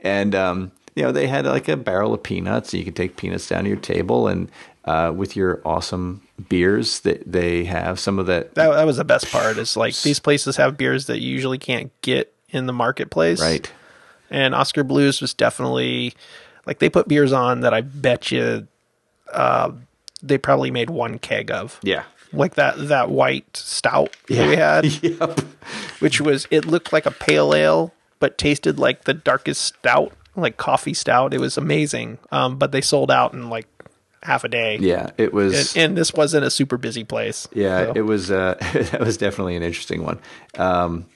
And um, you know, they had like a barrel of peanuts. So you could take peanuts down to your table, and uh, with your awesome beers that they have, some of that, That, that was the best part. Is like these places have beers that you usually can't get in the marketplace. right? And Oskar Blues was definitely like they put beers on that I bet you uh, they probably made one keg of. Yeah. Like that that white stout that we had, Yep. which was it looked like a pale ale, but tasted like the darkest stout, like coffee stout. It was amazing. Um, but they sold out in like half a day. Yeah, it was. And, and this wasn't a super busy place. yeah, So- it was. Uh, that was definitely an interesting one. Um,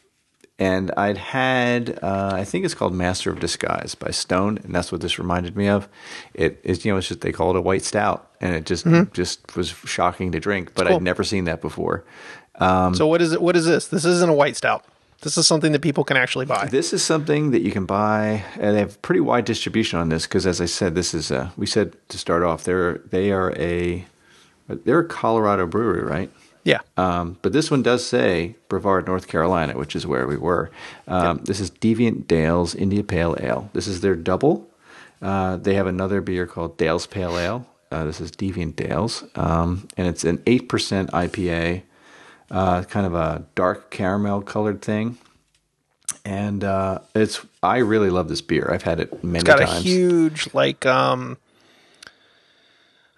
and I'd had, uh, I think it's called Master of Disguise by Stone, and that's what this reminded me of. It is, you know, it's just they call it a white stout, and it just just was shocking to drink, but Mm-hmm. cool. I'd never seen that before. Um, so what is it? What is this? This isn't a white stout. This is something that people can actually buy. This is something that you can buy, and they have pretty wide distribution on this because, as I said, this is uh, we said to start off, they're they are a they're a Colorado brewery, right? yeah. Um, but this one does say Brevard, North Carolina, which is where we were. Um, This is Deviant Dale's India Pale Ale. This is their double. Uh, they have another beer called Dale's Pale Ale. Uh, this is Deviant Dale's, um, and it's an eight percent IPA, uh, kind of a dark caramel colored thing. And uh, it's I really love this beer. I've had it many times. It's got times. a huge like um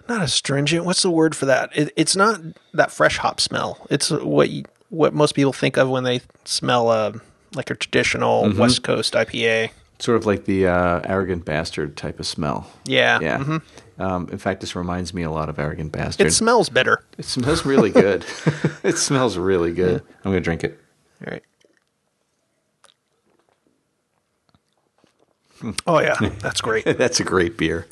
not astringent what's the word for that it, it's not that fresh hop smell it's what you, what most people think of when they smell a like a traditional Mm-hmm. west coast ipa sort of like the uh, arrogant bastard type of smell. yeah Yeah. mhm. Um, in fact, this reminds me a lot of arrogant bastard. it smells better. It smells really good. it smells really good. I'm going to drink it. all right oh yeah that's great That's a great beer.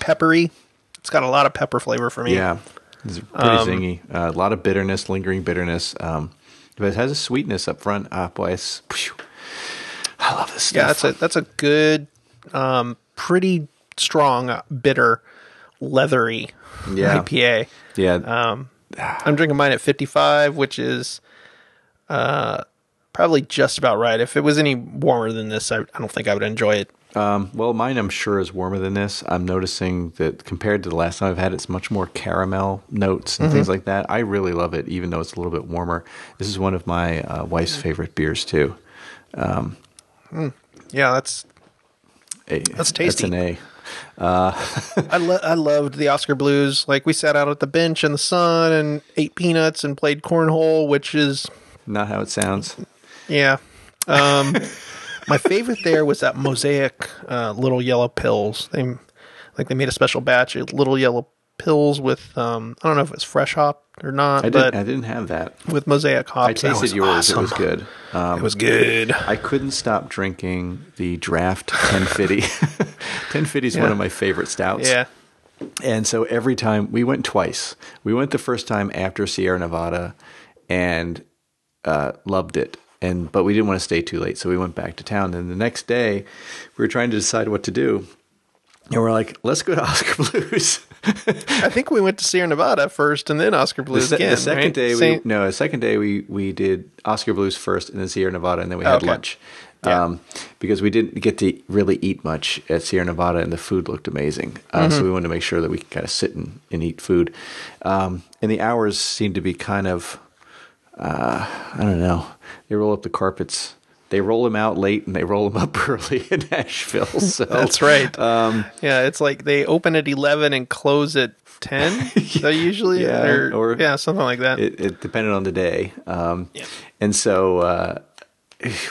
peppery it's got a lot of pepper flavor for me Yeah. It's pretty Um, zingy. Uh, a lot of bitterness, lingering bitterness. Um, but it has a sweetness up front. Ah, boy, it's, phew. I love this stuff. Yeah, that's a that's a good, um, pretty strong, uh, bitter, leathery Yeah. IPA. yeah. Um, I'm drinking mine at 55, which is uh, probably just about right. If it was any warmer than this, I, I don't think I would enjoy it. Um, well, mine I'm sure is warmer than this. I'm noticing that compared to the last time I've had it's much more caramel notes and Mm-hmm. things like that. I really love it, even though it's a little bit warmer. This is one of my uh, wife's favorite beers too. Yeah, that's A, That's tasty. That's an A. I lo- I loved the Oskar Blues. Like we sat out at the bench in the sun and ate peanuts and played cornhole, which is Not how it sounds. Yeah. Um, my favorite there was that mosaic uh, little yellow pills. They like they made a special batch of little yellow pills with um, I don't know if it's fresh hop or not, I but didn't. I didn't have that. with mosaic hops. I tasted yours. awesome. It was good. Um, It was good. I couldn't stop drinking the draft 1050. 1050 is one of my favorite stouts. Yeah. And so every time we went twice. We went the first time after Sierra Nevada and uh, loved it. And but we didn't want to stay too late, so we went back to town. And the next day, we were trying to decide what to do. And we're like, let's go to Oskar Blues. I think we went to Sierra Nevada first, and then Oskar The, Blues se- again. the second right? day, we Same- no, the second day we we did Oskar Blues first, and then Sierra Nevada, and then we had Okay. lunch. Yeah. Um, because we didn't get to really eat much at Sierra Nevada, and the food looked amazing. Uh, Mm-hmm. So we wanted to make sure that we could kind of sit and, and eat food. Um, and the hours seemed to be kind of, uh, I don't know. They roll up the carpets. They roll them out late, and they roll them up early in Asheville. So That's right. Um, yeah, it's like they open at eleven and close at ten. So usually, Yeah, or, or- yeah, something like that. it, it depended on the day. Um, Yeah. And so, uh,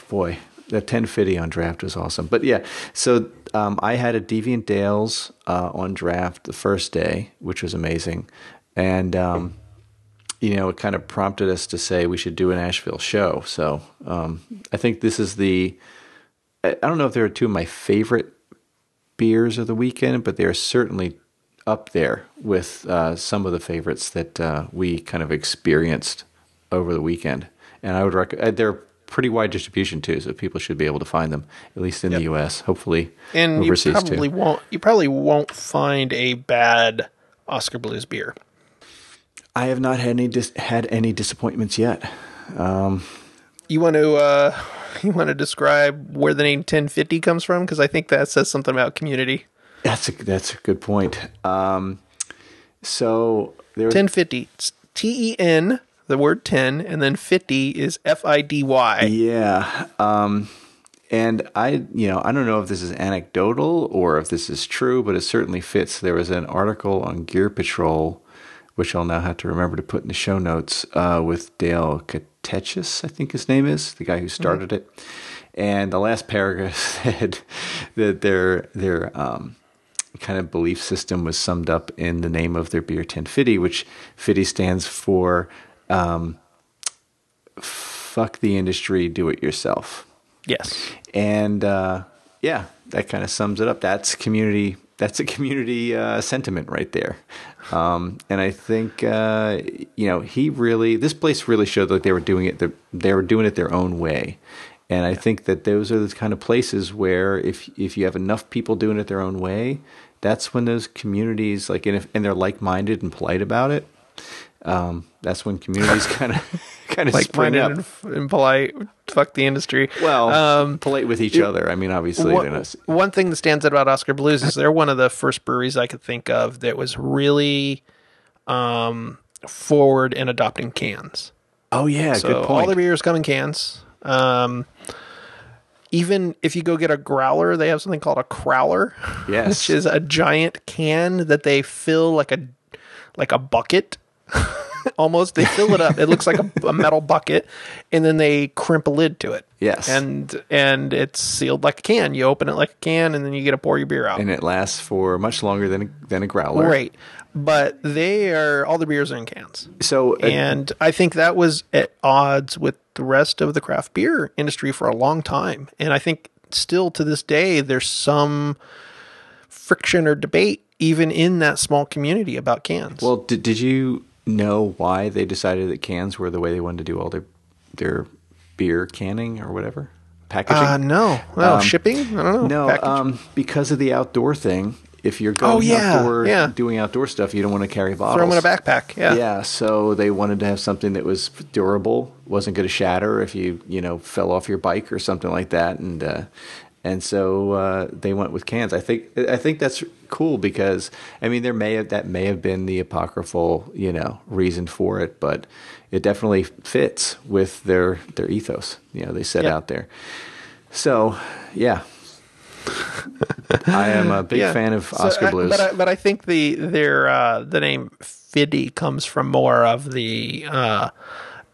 boy, that 1050 on draft was awesome. But yeah, so um, I had a Deviant Dale's uh, on draft the first day, which was amazing. And, um, you know, it kind of prompted us to say we should do an Asheville show. So um, I think this is the, I don't know if they were two of my favorite beers of the weekend, but they're certainly up there with uh, some of the favorites that uh, we kind of experienced over the weekend. And I would recommend they're pretty wide distribution too, so people should be able to find them at least in the U.S. Hopefully, and you overseas probably too. won't. You probably won't find a bad Oskar Blues beer. I have not had any dis- had any disappointments yet. You want to uh, you want to describe where the name 1050 comes from because I think that says something about community. That's a that's a good point. Um, so there was 1050. It's T E N, the word 10, and then 50 is F I D Y. Yeah. Um, and I, you know, I don't know if this is anecdotal or if this is true, but it certainly fits. There was an article on Gear Patrol, which I'll now have to remember to put in the show notes, uh, with Dale Katechis, I think his name is, the guy who started it. And the last paragraph said that their their um, kind of belief system was summed up in the name of their beer 1050, which FIDY stands for um, fuck the industry, do it yourself. Yes. And uh, yeah, that kind of sums it up. That's community. That's a community uh, sentiment right there. Um, and I think uh, you know he really. This place really showed that they were doing it. The, they were doing it their own way. And I think that those are the kind of places where if if you have enough people doing it their own way, that's when those communities like and if and they're like minded and polite about it. Um, that's when communities kind of kind of Like spring up. and, and polite. Fuck the industry. Well, um, polite with each other. I mean, obviously, one, not- one thing that stands out about Oskar Blues is they're one of the first breweries I could think of that was really um, forward in adopting cans. oh yeah, So all the beers come in cans. Um, even if you go get a growler, they have something called a crowler, Yes. which is a giant can that they fill like a like a bucket. Almost, they fill it up. It looks like a, a metal bucket, and then they crimp a lid to it. Yes. and and it's sealed like a can. You open it like a can, and then you get to pour your beer out. and it lasts for much longer than than a growler. Right, but they are all the beers are in cans. So uh, and I think that was at odds with the rest of the craft beer industry for a long time. And I think still to this day, there's some friction or debate even in that small community about cans. well, did did you know why they decided that cans were the way they wanted to do all their their beer canning or whatever packaging? uh, no, no shipping. I don't know. no, um, because of the outdoor thing. If you're going Oh, yeah, outdoor yeah. doing outdoor stuff, you don't want to carry bottles. throw them in a backpack. Yeah. Yeah, so they wanted to have something that was durable, wasn't going to shatter if you you know fell off your bike or something like that, and uh, and so uh, they went with cans. I think I think that's cool because I mean there may have that may have been the apocryphal you know reason for it, but it definitely fits with their their ethos. You know they set Yeah. out there. So yeah. I am a big Yeah. fan of So Oskar I- Blues. but I, but I think the their uh, the name Fiddy comes from more of the uh,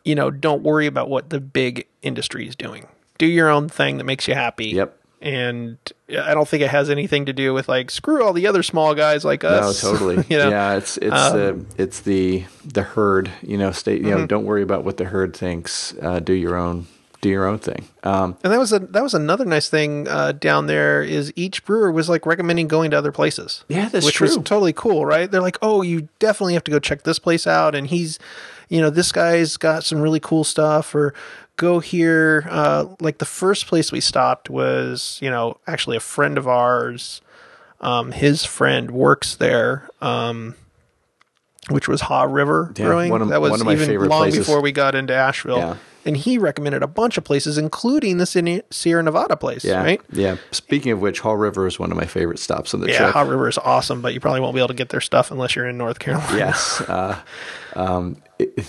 you know don't worry about what the big industry is doing. Do your own thing that makes you happy. Yep. And I don't think it has anything to do with like screw all the other small guys like us. No, totally. you know? Yeah, it's it's the it's the the herd. You know, stay. You know, don't worry about what the herd thinks. Uh, do your own do your own thing. Um, And that was a that was another nice thing uh, down there is each brewer was like recommending going to other places. Yeah, that's which was totally cool, right? They're like, oh, you definitely have to go check this place out, and he's, you know, this guy's got some really cool stuff, or go here. Uh, like the first place we stopped was, you know, actually a friend of ours. Um, his friend works there. Um, which was Haw River Yeah, Brewing. one of- that was one of my even favorite long places. before we got into Asheville Yeah. and he recommended a bunch of places, including the Sierra- Sierra Nevada place. yeah, right? yeah. Speaking of which, Haw River is one of my favorite stops on the trip. Yeah, trip. Haw River is awesome, but you probably won't be able to get their stuff unless you're in North Carolina. yes. Uh, um,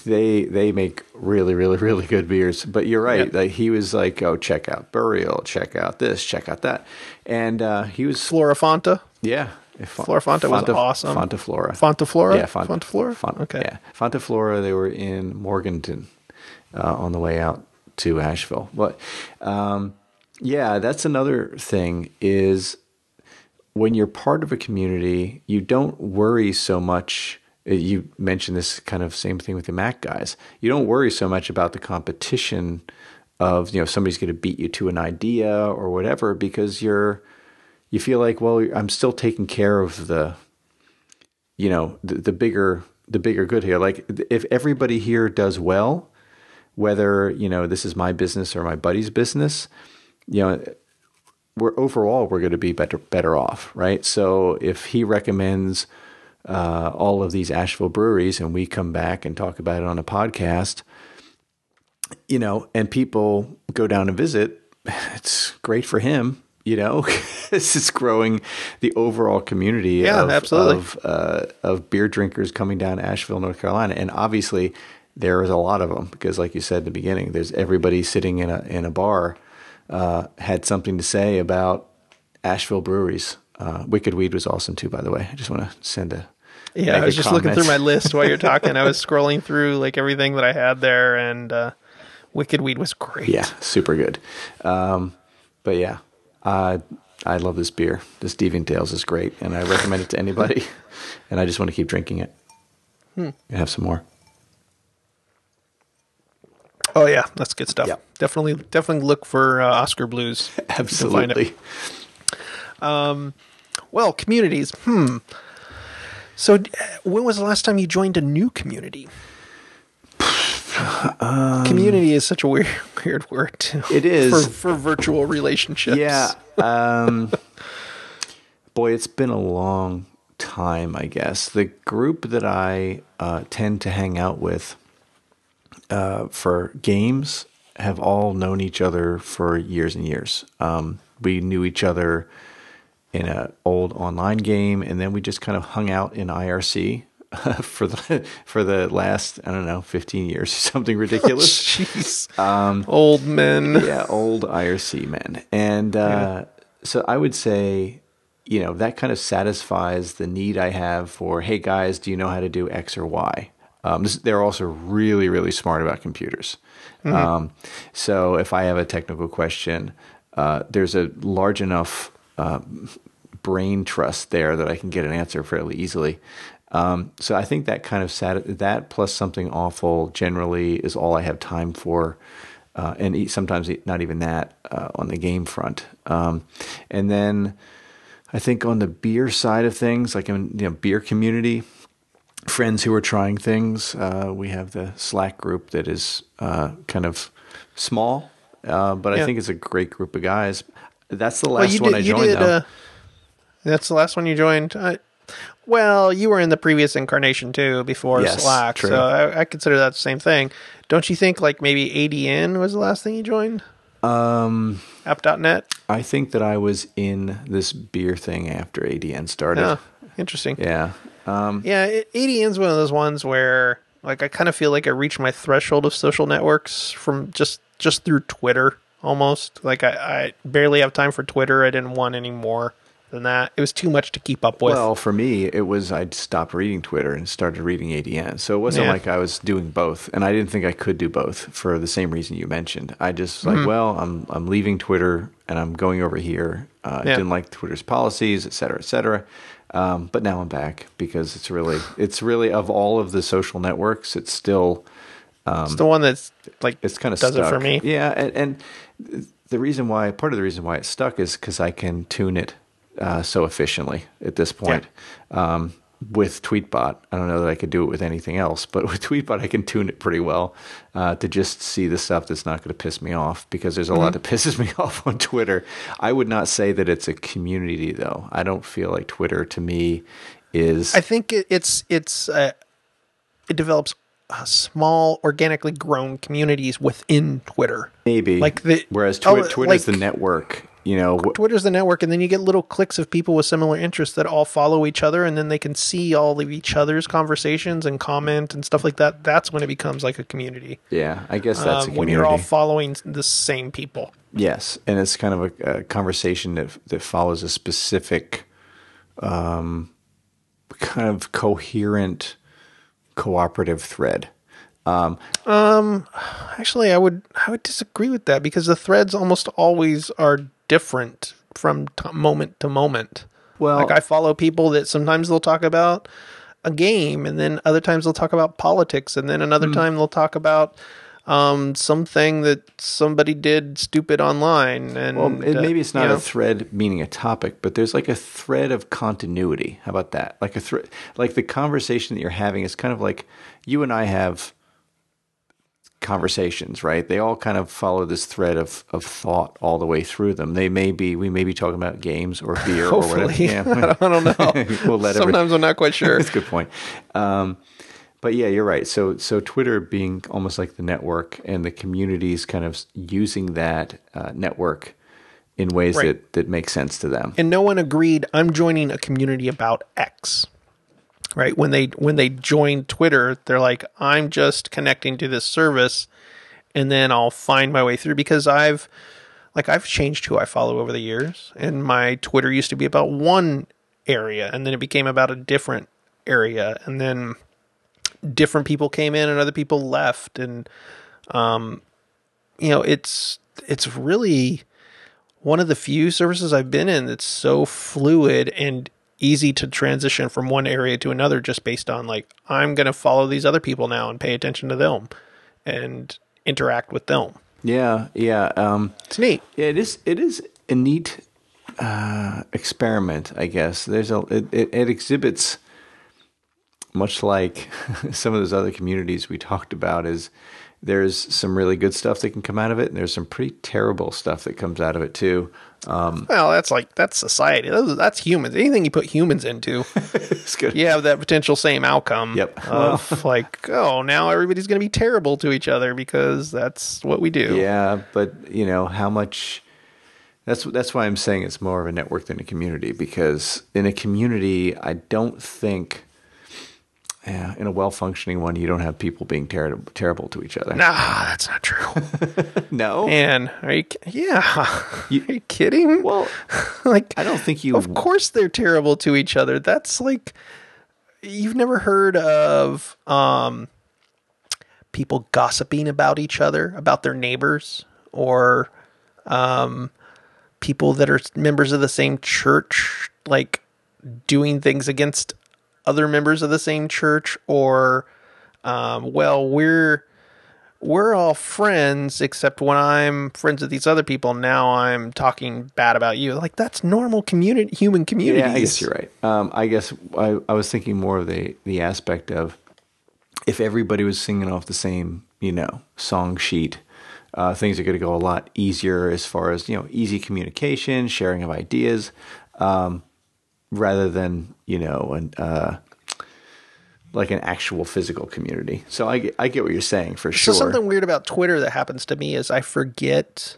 they they make really really really good beers. But you're right. Yeah. Like he was like, oh, check out Burial, check out this, check out that, and uh, he was Flora Fonta, yeah. Flora Fonta was awesome. Fonta Flora. Fonta Flora, Yeah, Font- Fonta Flora. Font- okay, Yeah, Fonta Flora. They were in Morganton uh, on the way out to Asheville. But um, yeah, that's another thing is when you're part of a community, you don't worry so much. Uh, You mentioned this kind of same thing with the Mac guys. You don't worry so much about the competition of you know somebody's going to beat you to an idea or whatever because you're you feel like well I'm still taking care of the you know the, the bigger the bigger good here like if everybody here does well whether you know this is my business or my buddy's business you know we're overall we're going to be better better off right so if he recommends uh, all of these asheville breweries and we come back and talk about it on a podcast you know and people go down and visit it's great for him you know this is growing the overall community Yeah, of, absolutely. of uh, of beer drinkers coming down to Asheville, North Carolina, and obviously there is a lot of them because, like you said in the beginning, there's everybody sitting in a in a bar uh, had something to say about Asheville breweries. Uh, Wicked Weed was awesome too, by the way. I just want to send a yeah. I was just looking through my list while you're talking. I was scrolling through like everything that I had there, and uh, Wicked Weed was great. Yeah, super good. Um, but yeah, I I love this beer. This Deviant Dale's is great, and I recommend it to anybody. and I just want to keep drinking it. Hmm. And have some more. Oh yeah, that's good stuff. Yeah. Definitely, definitely look for uh, Oskar Blues. if you can find it. Absolutely. Well, communities. Hmm. So, when was the last time you joined a new community? community is such a weird, weird word. Too, It is. for, for virtual relationships. Yeah. Um, boy, it's been a long time, I guess. The group that I uh, tend to hang out with uh, for games have all known each other for years and years. Um, we knew each other in an old online game, and then we just kind of hung out in IRC for the for the last I don't know fifteen years, or something ridiculous. Jeez. Um, Old men. yeah, old IRC men. And uh, so I would say, you know, that kind of satisfies the need I have for, hey guys, do you know how to do X or Y? Um, this, they're also really, really smart about computers. Um, so if I have a technical question, uh, there's a large enough uh, brain trust there that I can get an answer fairly easily. Um, so I think that kind of sat- that plus something awful generally is all I have time for, uh, and sometimes not even that uh, on the game front. Um, and then I think on the beer side of things, like in you know beer community, friends who are trying things. Uh, we have the Slack group that is uh, kind of small, uh, but I think it's a great group of guys. That's the Well, last you one did. I joined. did. That's the last one you joined. I, well, you were in the previous incarnation too before Yes, Slack, true. so I, I consider that the same thing. Don't you think? Like maybe ADN was the last thing you joined. um, App.net. I think that I was in this beer thing after ADN started. Yeah, interesting. Yeah. Um, Yeah, ADN's one of those ones where like I kind of feel like I reached my threshold of social networks from just just through Twitter almost. Like I, I barely have time for Twitter. I didn't want any more than that. It was too much to keep up with. Well, for me, it was I'd stopped reading Twitter and started reading ADN. So it wasn't Yeah. like I was doing both, and I didn't think I could do both for the same reason you mentioned. I just like, Mm-hmm. well, I'm I'm leaving Twitter and I'm going over here. Uh, I Yeah. didn't like Twitter's policies, et cetera, et cetera. Um, but now I'm back because it's really it's really of all of the social networks, it's still it's the one that's like it's kind of does stuck. it for me. Yeah, and, and the reason why part of the reason why it's stuck is because I can tune it uh, so efficiently at this point. Um, with Tweetbot, I don't know that I could do it with anything else, but with Tweetbot, I can tune it pretty well uh, to just see the stuff that's not going to piss me off because there's a lot that pisses me off on Twitter. I would not say that it's a community though. I don't feel like Twitter to me is I think it's it's uh, it develops uh, small, organically grown communities within Twitter. maybe like the- whereas oh, Twi- Twitter's like- the network. You know, Twitter's the network, and then you get little cliques of people with similar interests that all follow each other, and then they can see all of each other's conversations and comment and stuff like that. That's when it becomes like a community. yeah, I guess that's a Um, community. when you're all following the same people. Yes, and it's kind of a, a conversation that that follows a specific, um, kind of coherent, cooperative thread. Um, Actually, I would I would disagree with that because the threads almost always are different from t- moment to moment. Well- like I follow people that sometimes they'll talk about a game, and then other times they'll talk about politics, and then another time they'll talk about um, something that somebody did stupid online. And Well, it, uh, maybe it's not you know, a thread meaning a topic, but there's like a thread of continuity. How about that? Like a thread, like the conversation that you're having is kind of like you and I have conversations, right? They all kind of follow this thread of, of thought all the way through them. They may be, we may be talking about games or beer or whatever. Hopefully. Yeah. I don't know. we'll let every- Sometimes I'm not quite sure. That's a good point. Um, but yeah, you're right. So so Twitter being almost like the network, and the communities kind of using that uh, network in ways Right. that that make sense to them. and no one agreed i'm joining a community about x right? When they when they join twitter they're like i'm just connecting to this service and then i'll find my way through because i've like i've changed who i follow over the years and my twitter used to be about one area and then it became about a different area and then different people came in and other people left and um you know it's it's really one of the few services I've been in that's so fluid and easy to transition from one area to another just based on like I'm going to follow these other people now and pay attention to them and interact with them. Yeah, yeah. Um, It's neat. yeah, it is. It is a neat uh, experiment, I guess. There's a it, it, it exhibits much like some of those other communities we talked about. Is there's some really good stuff that can come out of it, and there's some pretty terrible stuff that comes out of it too. Um, Well, that's like that's society. That's, that's humans. Anything you put humans into, you have that potential same outcome. Yep. Of like, oh, now everybody's going to be terrible to each other because that's what we do. Yeah, but you know how much. That's that's why I'm saying it's more of a network than a community because in a community, I don't think. Yeah, in a well functioning one, you don't have people being ter- terrible to each other. Nah, that's not true. No. Man, are you? Yeah, You- are you kidding? well, like I don't think you. Of course they're terrible to each other. That's like you've never heard of um people gossiping about each other, about their neighbors or um people that are members of the same church like doing things against other members of the same church or um well we're we're all friends except when I'm friends with these other people now I'm talking bad about you like that's normal community human communities Yeah, I guess you're right. Um, I guess I, I was thinking more of the the aspect of if everybody was singing off the same, you know, song sheet, uh, things are going to go a lot easier as far as you know, easy communication, sharing of ideas, um, rather than you know, an uh, like an actual physical community. So I get, I get what you're saying for sure. So something weird about Twitter that happens to me is I forget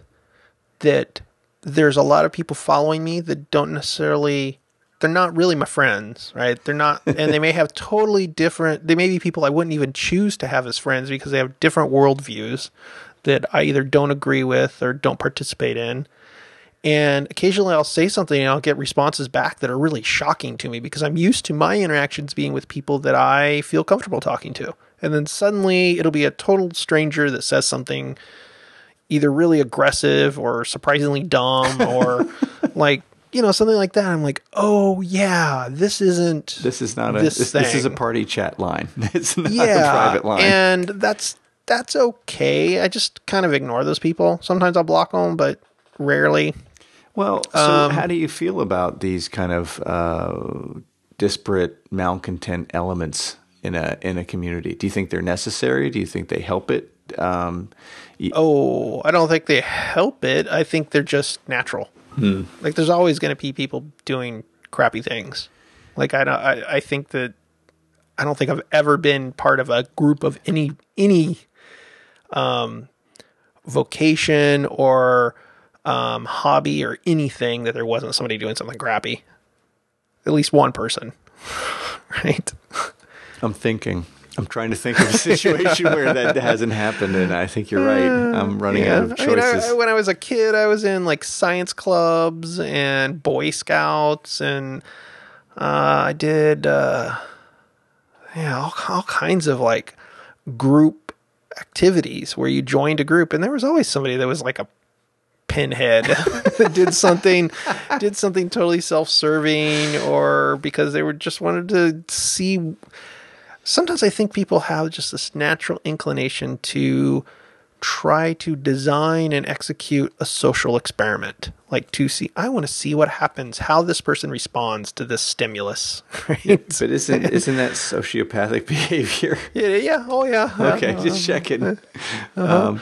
that there's a lot of people following me that don't necessarily they're not really my friends, right? They're not and they may have totally different they may be people I wouldn't even choose to have as friends because they have different worldviews that I either don't agree with or don't participate in. And occasionally I'll say something and I'll get responses back that are really shocking to me because I'm used to my interactions being with people that I feel comfortable talking to. And then suddenly it'll be a total stranger that says something either really aggressive or surprisingly dumb or like you know something like that i'm like oh yeah this isn't This is not a this this, this is a party chat line. It's not yeah a private line. and that's that's okay i just kind of ignore those people sometimes i'll block them but rarely Well, so Um, how do you feel about these kind of uh, disparate malcontent elements in a in a community? Do you think they're necessary? Do you think they help it? Um, oh i don't think they help it i think they're just natural Hmm. like there's always going to be people doing crappy things like i don't I, I think that i don't think i've ever been part of a group of any any um vocation or um hobby or anything that there wasn't somebody doing something crappy at least one person right I'm thinking. I'm trying to think of a situation where that hasn't happened, and I think you're right. I'm running out of I mean, I- choices. I- when I was a kid, I was in like science clubs and Boy Scouts, and uh, I did uh, yeah all, all kinds of like group activities where you joined a group, and there was always somebody that was like a pinhead. That did something did something totally self-serving or because they were just wanted to see sometimes I think people have just this natural inclination to try to design and execute a social experiment. Like to see, I want to see what happens, how this person responds to this stimulus. Right? but isn't isn't that sociopathic behavior? yeah, yeah, oh yeah. okay, Uh, just checking. Um,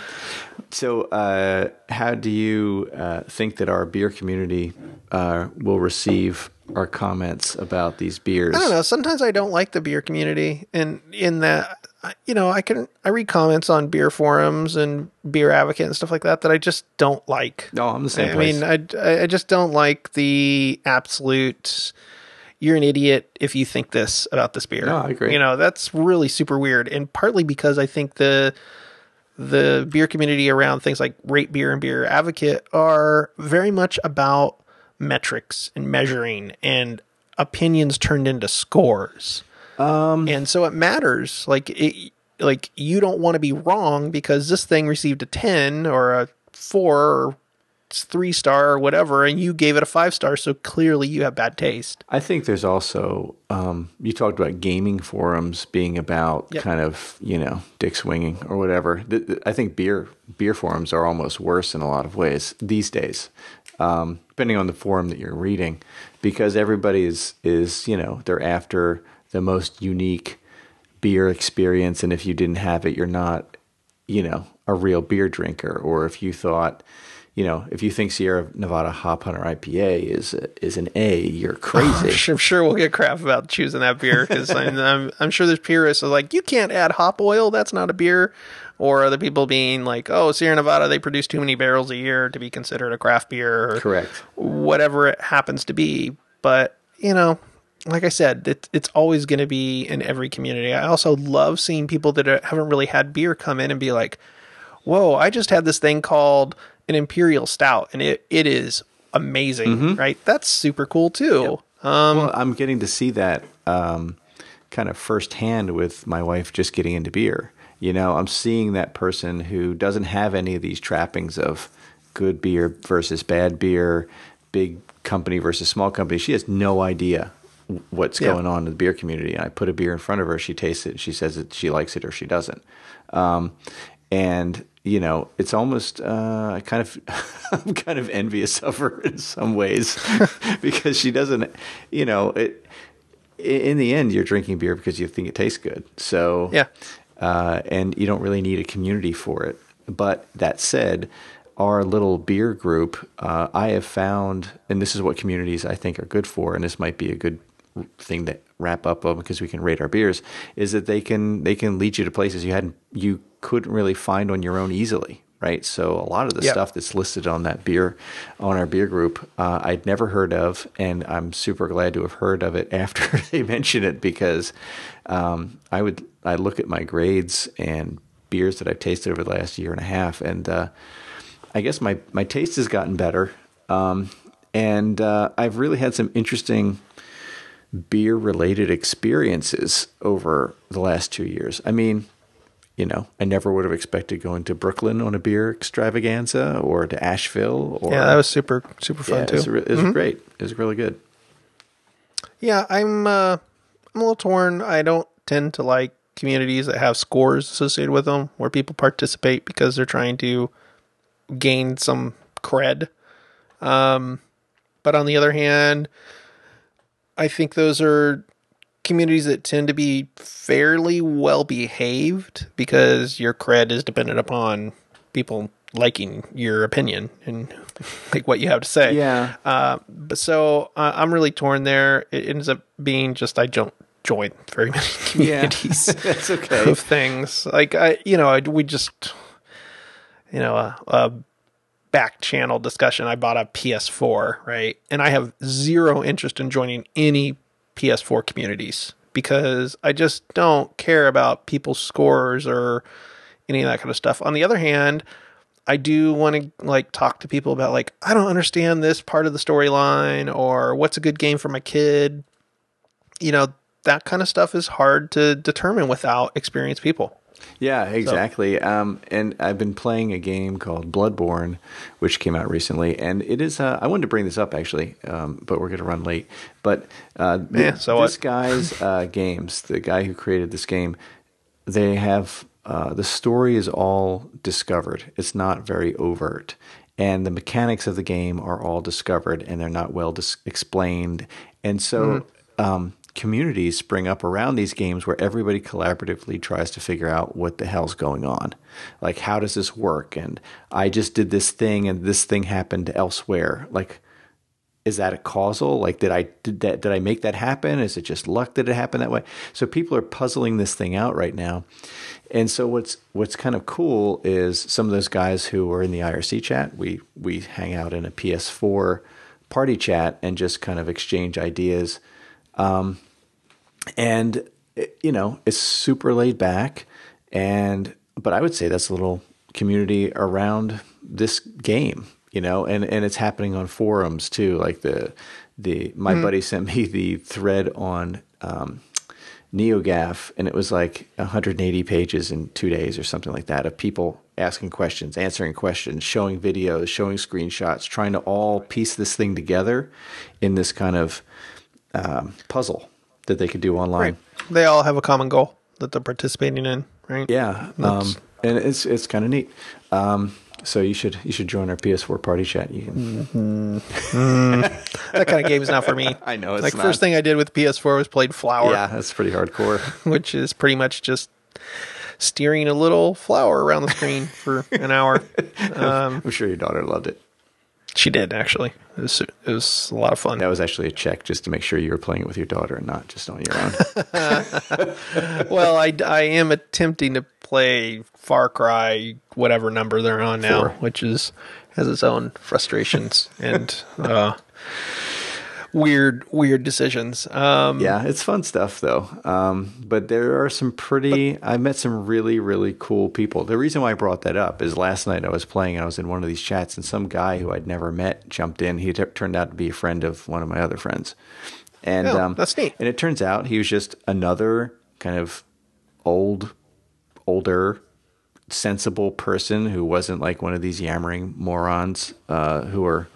so, uh, how do you uh, think that our beer community uh, will receive our comments about these beers? I don't know. Sometimes I don't like the beer community, and in that, you know, I can I read comments on beer forums and BeerAdvocate and stuff like that that I just don't like. No, I'm the same I place. mean, I, I just don't like the absolute. You're an idiot if you think this about this beer. No, I agree. You know, that's really super weird, and partly because I think the the beer community around things like RateBeer and BeerAdvocate are very much about metrics and measuring and opinions turned into scores. Um, and so it matters. Like it, like you don't want to be wrong because this thing received a 10 or a 4 or three star or whatever and you gave it a five star so clearly you have bad taste I think there's also um, you talked about gaming forums being about Yep. kind of you know dick swinging or whatever. I think beer beer forums are almost worse in a lot of ways these days, um, depending on the forum that you're reading, because everybody is is you know they're after the most unique beer experience, and if you didn't have it, you're not you know a real beer drinker, or if you thought. You know, if you think Sierra Nevada Hop Hunter IPA is is an A, you're crazy. I'm sure we'll get crap about choosing that beer because I'm, I'm, I'm sure there's purists are like, you can't add hop oil. That's not a beer. Or other people being like, oh, Sierra Nevada, they produce too many barrels a year to be considered a craft beer. Or Correct. Whatever it happens to be. But, you know, like I said, it, it's always going to be in every community. I also love seeing people that are- haven't really had beer come in and be like, whoa, I just had this thing called an Imperial Stout and it, it is amazing, right? That's super cool too. Um, well, I'm getting to see that um, kind of firsthand with my wife just getting into beer. You know, I'm seeing that person who doesn't have any of these trappings of good beer versus bad beer, big company versus small company. She has no idea what's Yeah. going on in the beer community. I put a beer in front of her, she tastes it, she says that she likes it or she doesn't. Um, and you know, it's almost uh, kind of I'm kind of envious of her in some ways because she doesn't, you know, it. In the end, you're drinking beer because you think it tastes good. So Yeah. Uh, and you don't really need a community for it. But that said, our little beer group, uh, I have found, and this is what communities I think are good for, and this might be a good thing to wrap up on because we can rate our beers, is that they can they can lead you to places you hadn't you couldn't really find on your own easily. Right, so a lot of the Yep. stuff that's listed on that beer, on our beer group, uh, I'd never heard of, and I'm super glad to have heard of it after they mention it because um, I would I look at my grades and beers that I've tasted over the last year and a half, and uh, I guess my my taste has gotten better. Um, and uh, I've really had some interesting beer related experiences over the last two years. I mean, you know, I never would have expected going to Brooklyn on a beer extravaganza or to Asheville. Or, Yeah, that was super super fun yeah, too. it was, it was great. It was really good. Yeah, I'm uh, I'm a little torn. I don't tend to like communities that have scores associated with them, where people participate because they're trying to gain some cred. Um, but on the other hand, I think those are communities that tend to be fairly well behaved because your cred is dependent upon people liking your opinion and like what you have to say. Yeah. Uh, but so uh, I'm really torn there. It ends up being just I don't join very many communities That's okay. of things. Like I, you know, I, we just, you know, a, a back channel discussion. I bought a PS4, right, and I have zero interest in joining any PS4 communities because I just don't care about people's scores or any of that kind of stuff. On the other hand, I do want to like talk to people about like I don't understand this part of the storyline or what's a good game for my kid. You know, that kind of stuff is hard to determine without experienced people. Yeah, exactly. Um, and I've been playing a game called Bloodborne, which came out recently, and it is. Uh, I wanted to bring this up actually, um, but we're going to run late. But uh, th- Yeah, so this what? guy's uh, games, the guy who created this game, they have uh, the story is all discovered. It's not very overt, and the mechanics of the game are all discovered, and they're not well dis- explained. And so, um, communities spring up around these games where everybody collaboratively tries to figure out what the hell's going on. Like, how does this work? And I just did this thing, and this thing happened elsewhere. Like, is that a causal like did i did that did i make that happen is it just luck that it happened that way so people are puzzling this thing out right now and so what's what's kind of cool is some of those guys who are in the irc chat we we hang out in a ps4 party chat and just kind of exchange ideas um, and you know it's super laid back. And but i would say that's a little community around this game you know and and it's happening on forums too. Like the the my buddy sent me the thread on um NeoGAF, and it was like 180 pages in two days or something like that of people asking questions, answering questions, showing videos, showing screenshots, trying to all piece this thing together in this kind of um, puzzle that they could do online. Right. They all have a common goal that they're participating in, right? Yeah, um, and it's it's kind of neat. Um, so you should you should join our PS4 party chat. You can. That kind of game is not for me. I know, it's like not. first thing I did with PS4 was played Flower, Yeah, that's pretty hardcore. which is pretty much just steering a little flower around the screen for an hour. Um, I'm sure your daughter loved it. She did actually. It was it was a lot of fun. That was actually a check just to make sure you were playing it with your daughter and not just on your own. well, I, I am attempting to play Far Cry, whatever number they're on now, Four. which is has its own frustrations and uh, weird weird decisions. Um, yeah, it's fun stuff though. Um, but there are some pretty. I met some really really cool people. The reason why I brought that up is last night I was playing and I was in one of these chats and some guy who I'd never met jumped in. He t- turned out to be a friend of one of my other friends, and Oh, um, that's neat. And it turns out he was just another kind of old, older, sensible person who wasn't like one of these yammering morons uh, who are,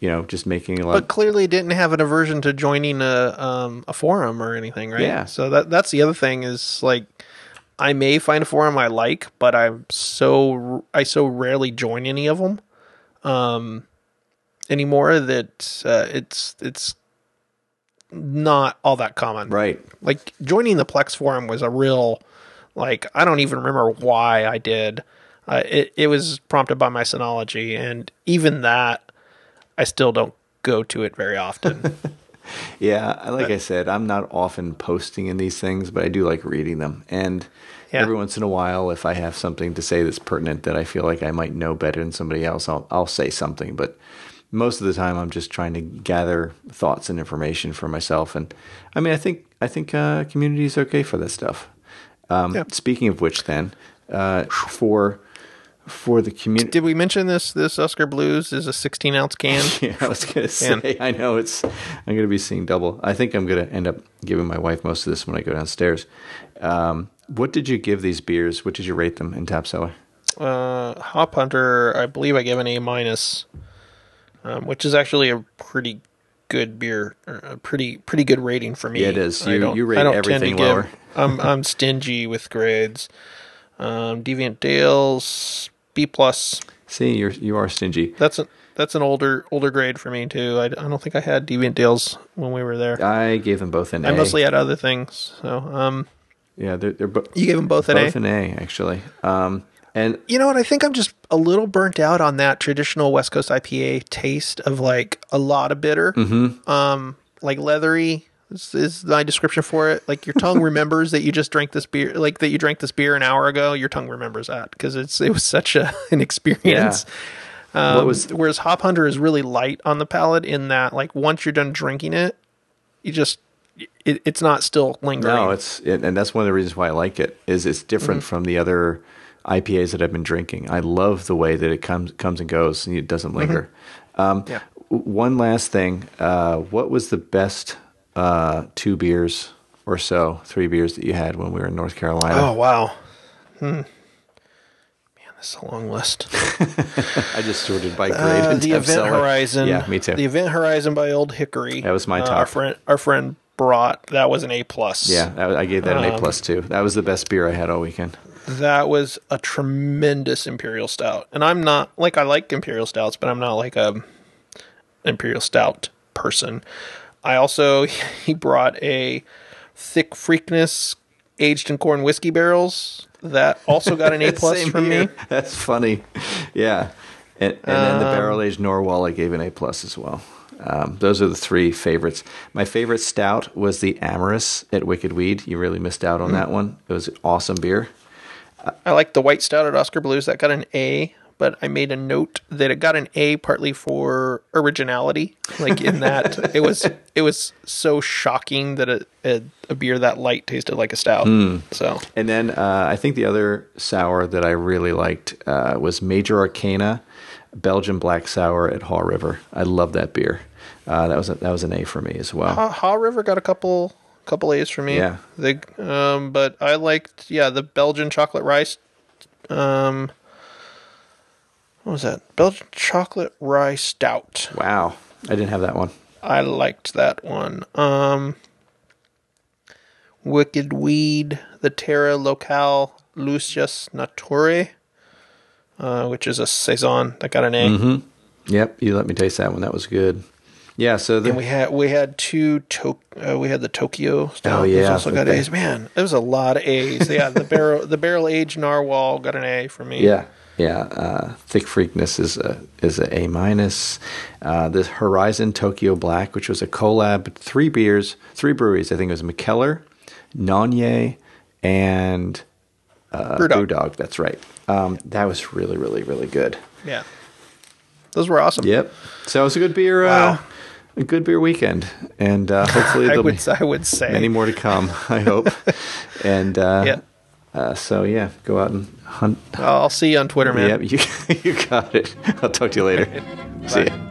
you know, just making a lot. but clearly didn't have an aversion to joining a um, a forum or anything, right? Yeah. So that that's the other thing is like I may find a forum I like, but I'm so I so rarely join any of them um, anymore that uh, it's it's not all that common. right. Like joining the Plex forum was a real like I don't even remember why I did. Uh, it it was prompted by my Synology, and even that I still don't go to it very often. Yeah, like I said, I'm not often posting in these things, but I do like reading them. And Yeah. every once in a while, if I have something to say that's pertinent that I feel like I might know better than somebody else, I'll I'll say something. But most of the time, I'm just trying to gather thoughts and information for myself. And I mean, I think I think uh, community is okay for this stuff. Um, Yeah. Speaking of which, then uh, for for the community. Did we mention this? This Oskar Blues is a 16 ounce can. Yeah, I was gonna say. I know it's. I'm gonna be seeing double. I think I'm gonna end up giving my wife most of this when I go downstairs. Um, what did you give these beers? What did you rate them in TapCellar? Uh, Hop Hunter, I believe I gave an A minus, um, which is actually a pretty good beer, a pretty pretty good rating for me. Yeah, it is. I You- don't- you rate I don't tend to everything give- lower. I'm I'm stingy with grades. Um, Deviant Dale's B plus. See, you're you are stingy. That's a that's an older older grade for me too. I, I don't think I had Deviant Dale's when we were there. I gave them both an A. I mostly had other things. So um, yeah, they're, they're bo- you gave them both an both A. an A actually. Um, and You know what? I think I'm just a little burnt out on that traditional West Coast IPA taste of like a lot of bitter, mm-hmm. um, like leathery. Is, is my description for it? Like your tongue remembers that you just drank this beer, like that you drank this beer an hour ago. Your tongue remembers that because it's it was such a an experience. Um, was Whereas Hop Hunter is really light on the palate in that like once you're done drinking it, you just it, it's not still lingering. no, it's it, and that's one of the reasons why I like it is it's different Mm-hmm. from the other IPAs that I've been drinking. I love the way that it comes comes and goes and it doesn't linger. Um, Mm-hmm. Yeah. One last thing, uh, what was the best uh, two beers or so, three beers that you had when we were in North Carolina? Oh wow. Hmm. Man, this is a long list. I just sorted by grade. Uh, and the Event Cellar. Horizon. Yeah, me too. The Event Horizon by Old Hickory. That was my Uh, top. our friend, our friend brought that was an A plus. yeah, I gave that an Um, A plus too. That was the best beer I had all weekend. that was a tremendous imperial stout. And I'm not like I like imperial stouts, but I'm not like a imperial stout person. I also he brought a thick freakness aged in corn whiskey barrels that also got an A plus from here. me. That's funny. Yeah, and, and then the Um, barrel aged Narwhal I gave an A plus as well. Um, those are the three favorites. My favorite stout was the Amorous at Wicked Weed. You really missed out Mm. on that one. It was awesome beer. I like the white stout at Oskar Blues that got an A, but I made a note that it got an A partly for originality, like in that it was it was so shocking that a, a, a beer that light tasted like a stout. So And then uh, I think the other sour that I really liked uh, was Major Arcana Belgian Black Sour at Haw River. I love that beer. Uh, that was a, that was an A for me as well. Haw, Haw River got a couple couple A's for me. Yeah. they um, but I liked yeah the Belgian chocolate rice. Um, what was that? Belgian chocolate rice stout. Wow, I didn't have that one. I liked that one. Um, Wicked Weed, the Terra Locale Lucius Nature, uh, which is a saison that got an A. Yep, you let me taste that one. That was good. Yeah, so the, And we had we had two to, uh, we had the Tokyo stout. Oh, yeah, also got okay. A's. Man, there was a lot of A's. Yeah, the barrel the barrel aged narwhal got an A for me. yeah, yeah, uh, Thick Freakness is a is a A minus. Uh, the Horizon Tokyo Black, which was a collab, three beers, three breweries. I think it was Mikkeller, Nanye, and uh, Brewdog. Brewdog. That's right. Um, that was really, really, really good. yeah. Those were awesome. Yep. So it was a good beer. Wow. Uh, a good beer weekend, and uh, hopefully I would be I would say many more to come. I hope. and uh, Yeah. Uh, so yeah, go out and hunt. I'll see you on Twitter, man. Yep, you you got it. I'll talk to you later. See ya.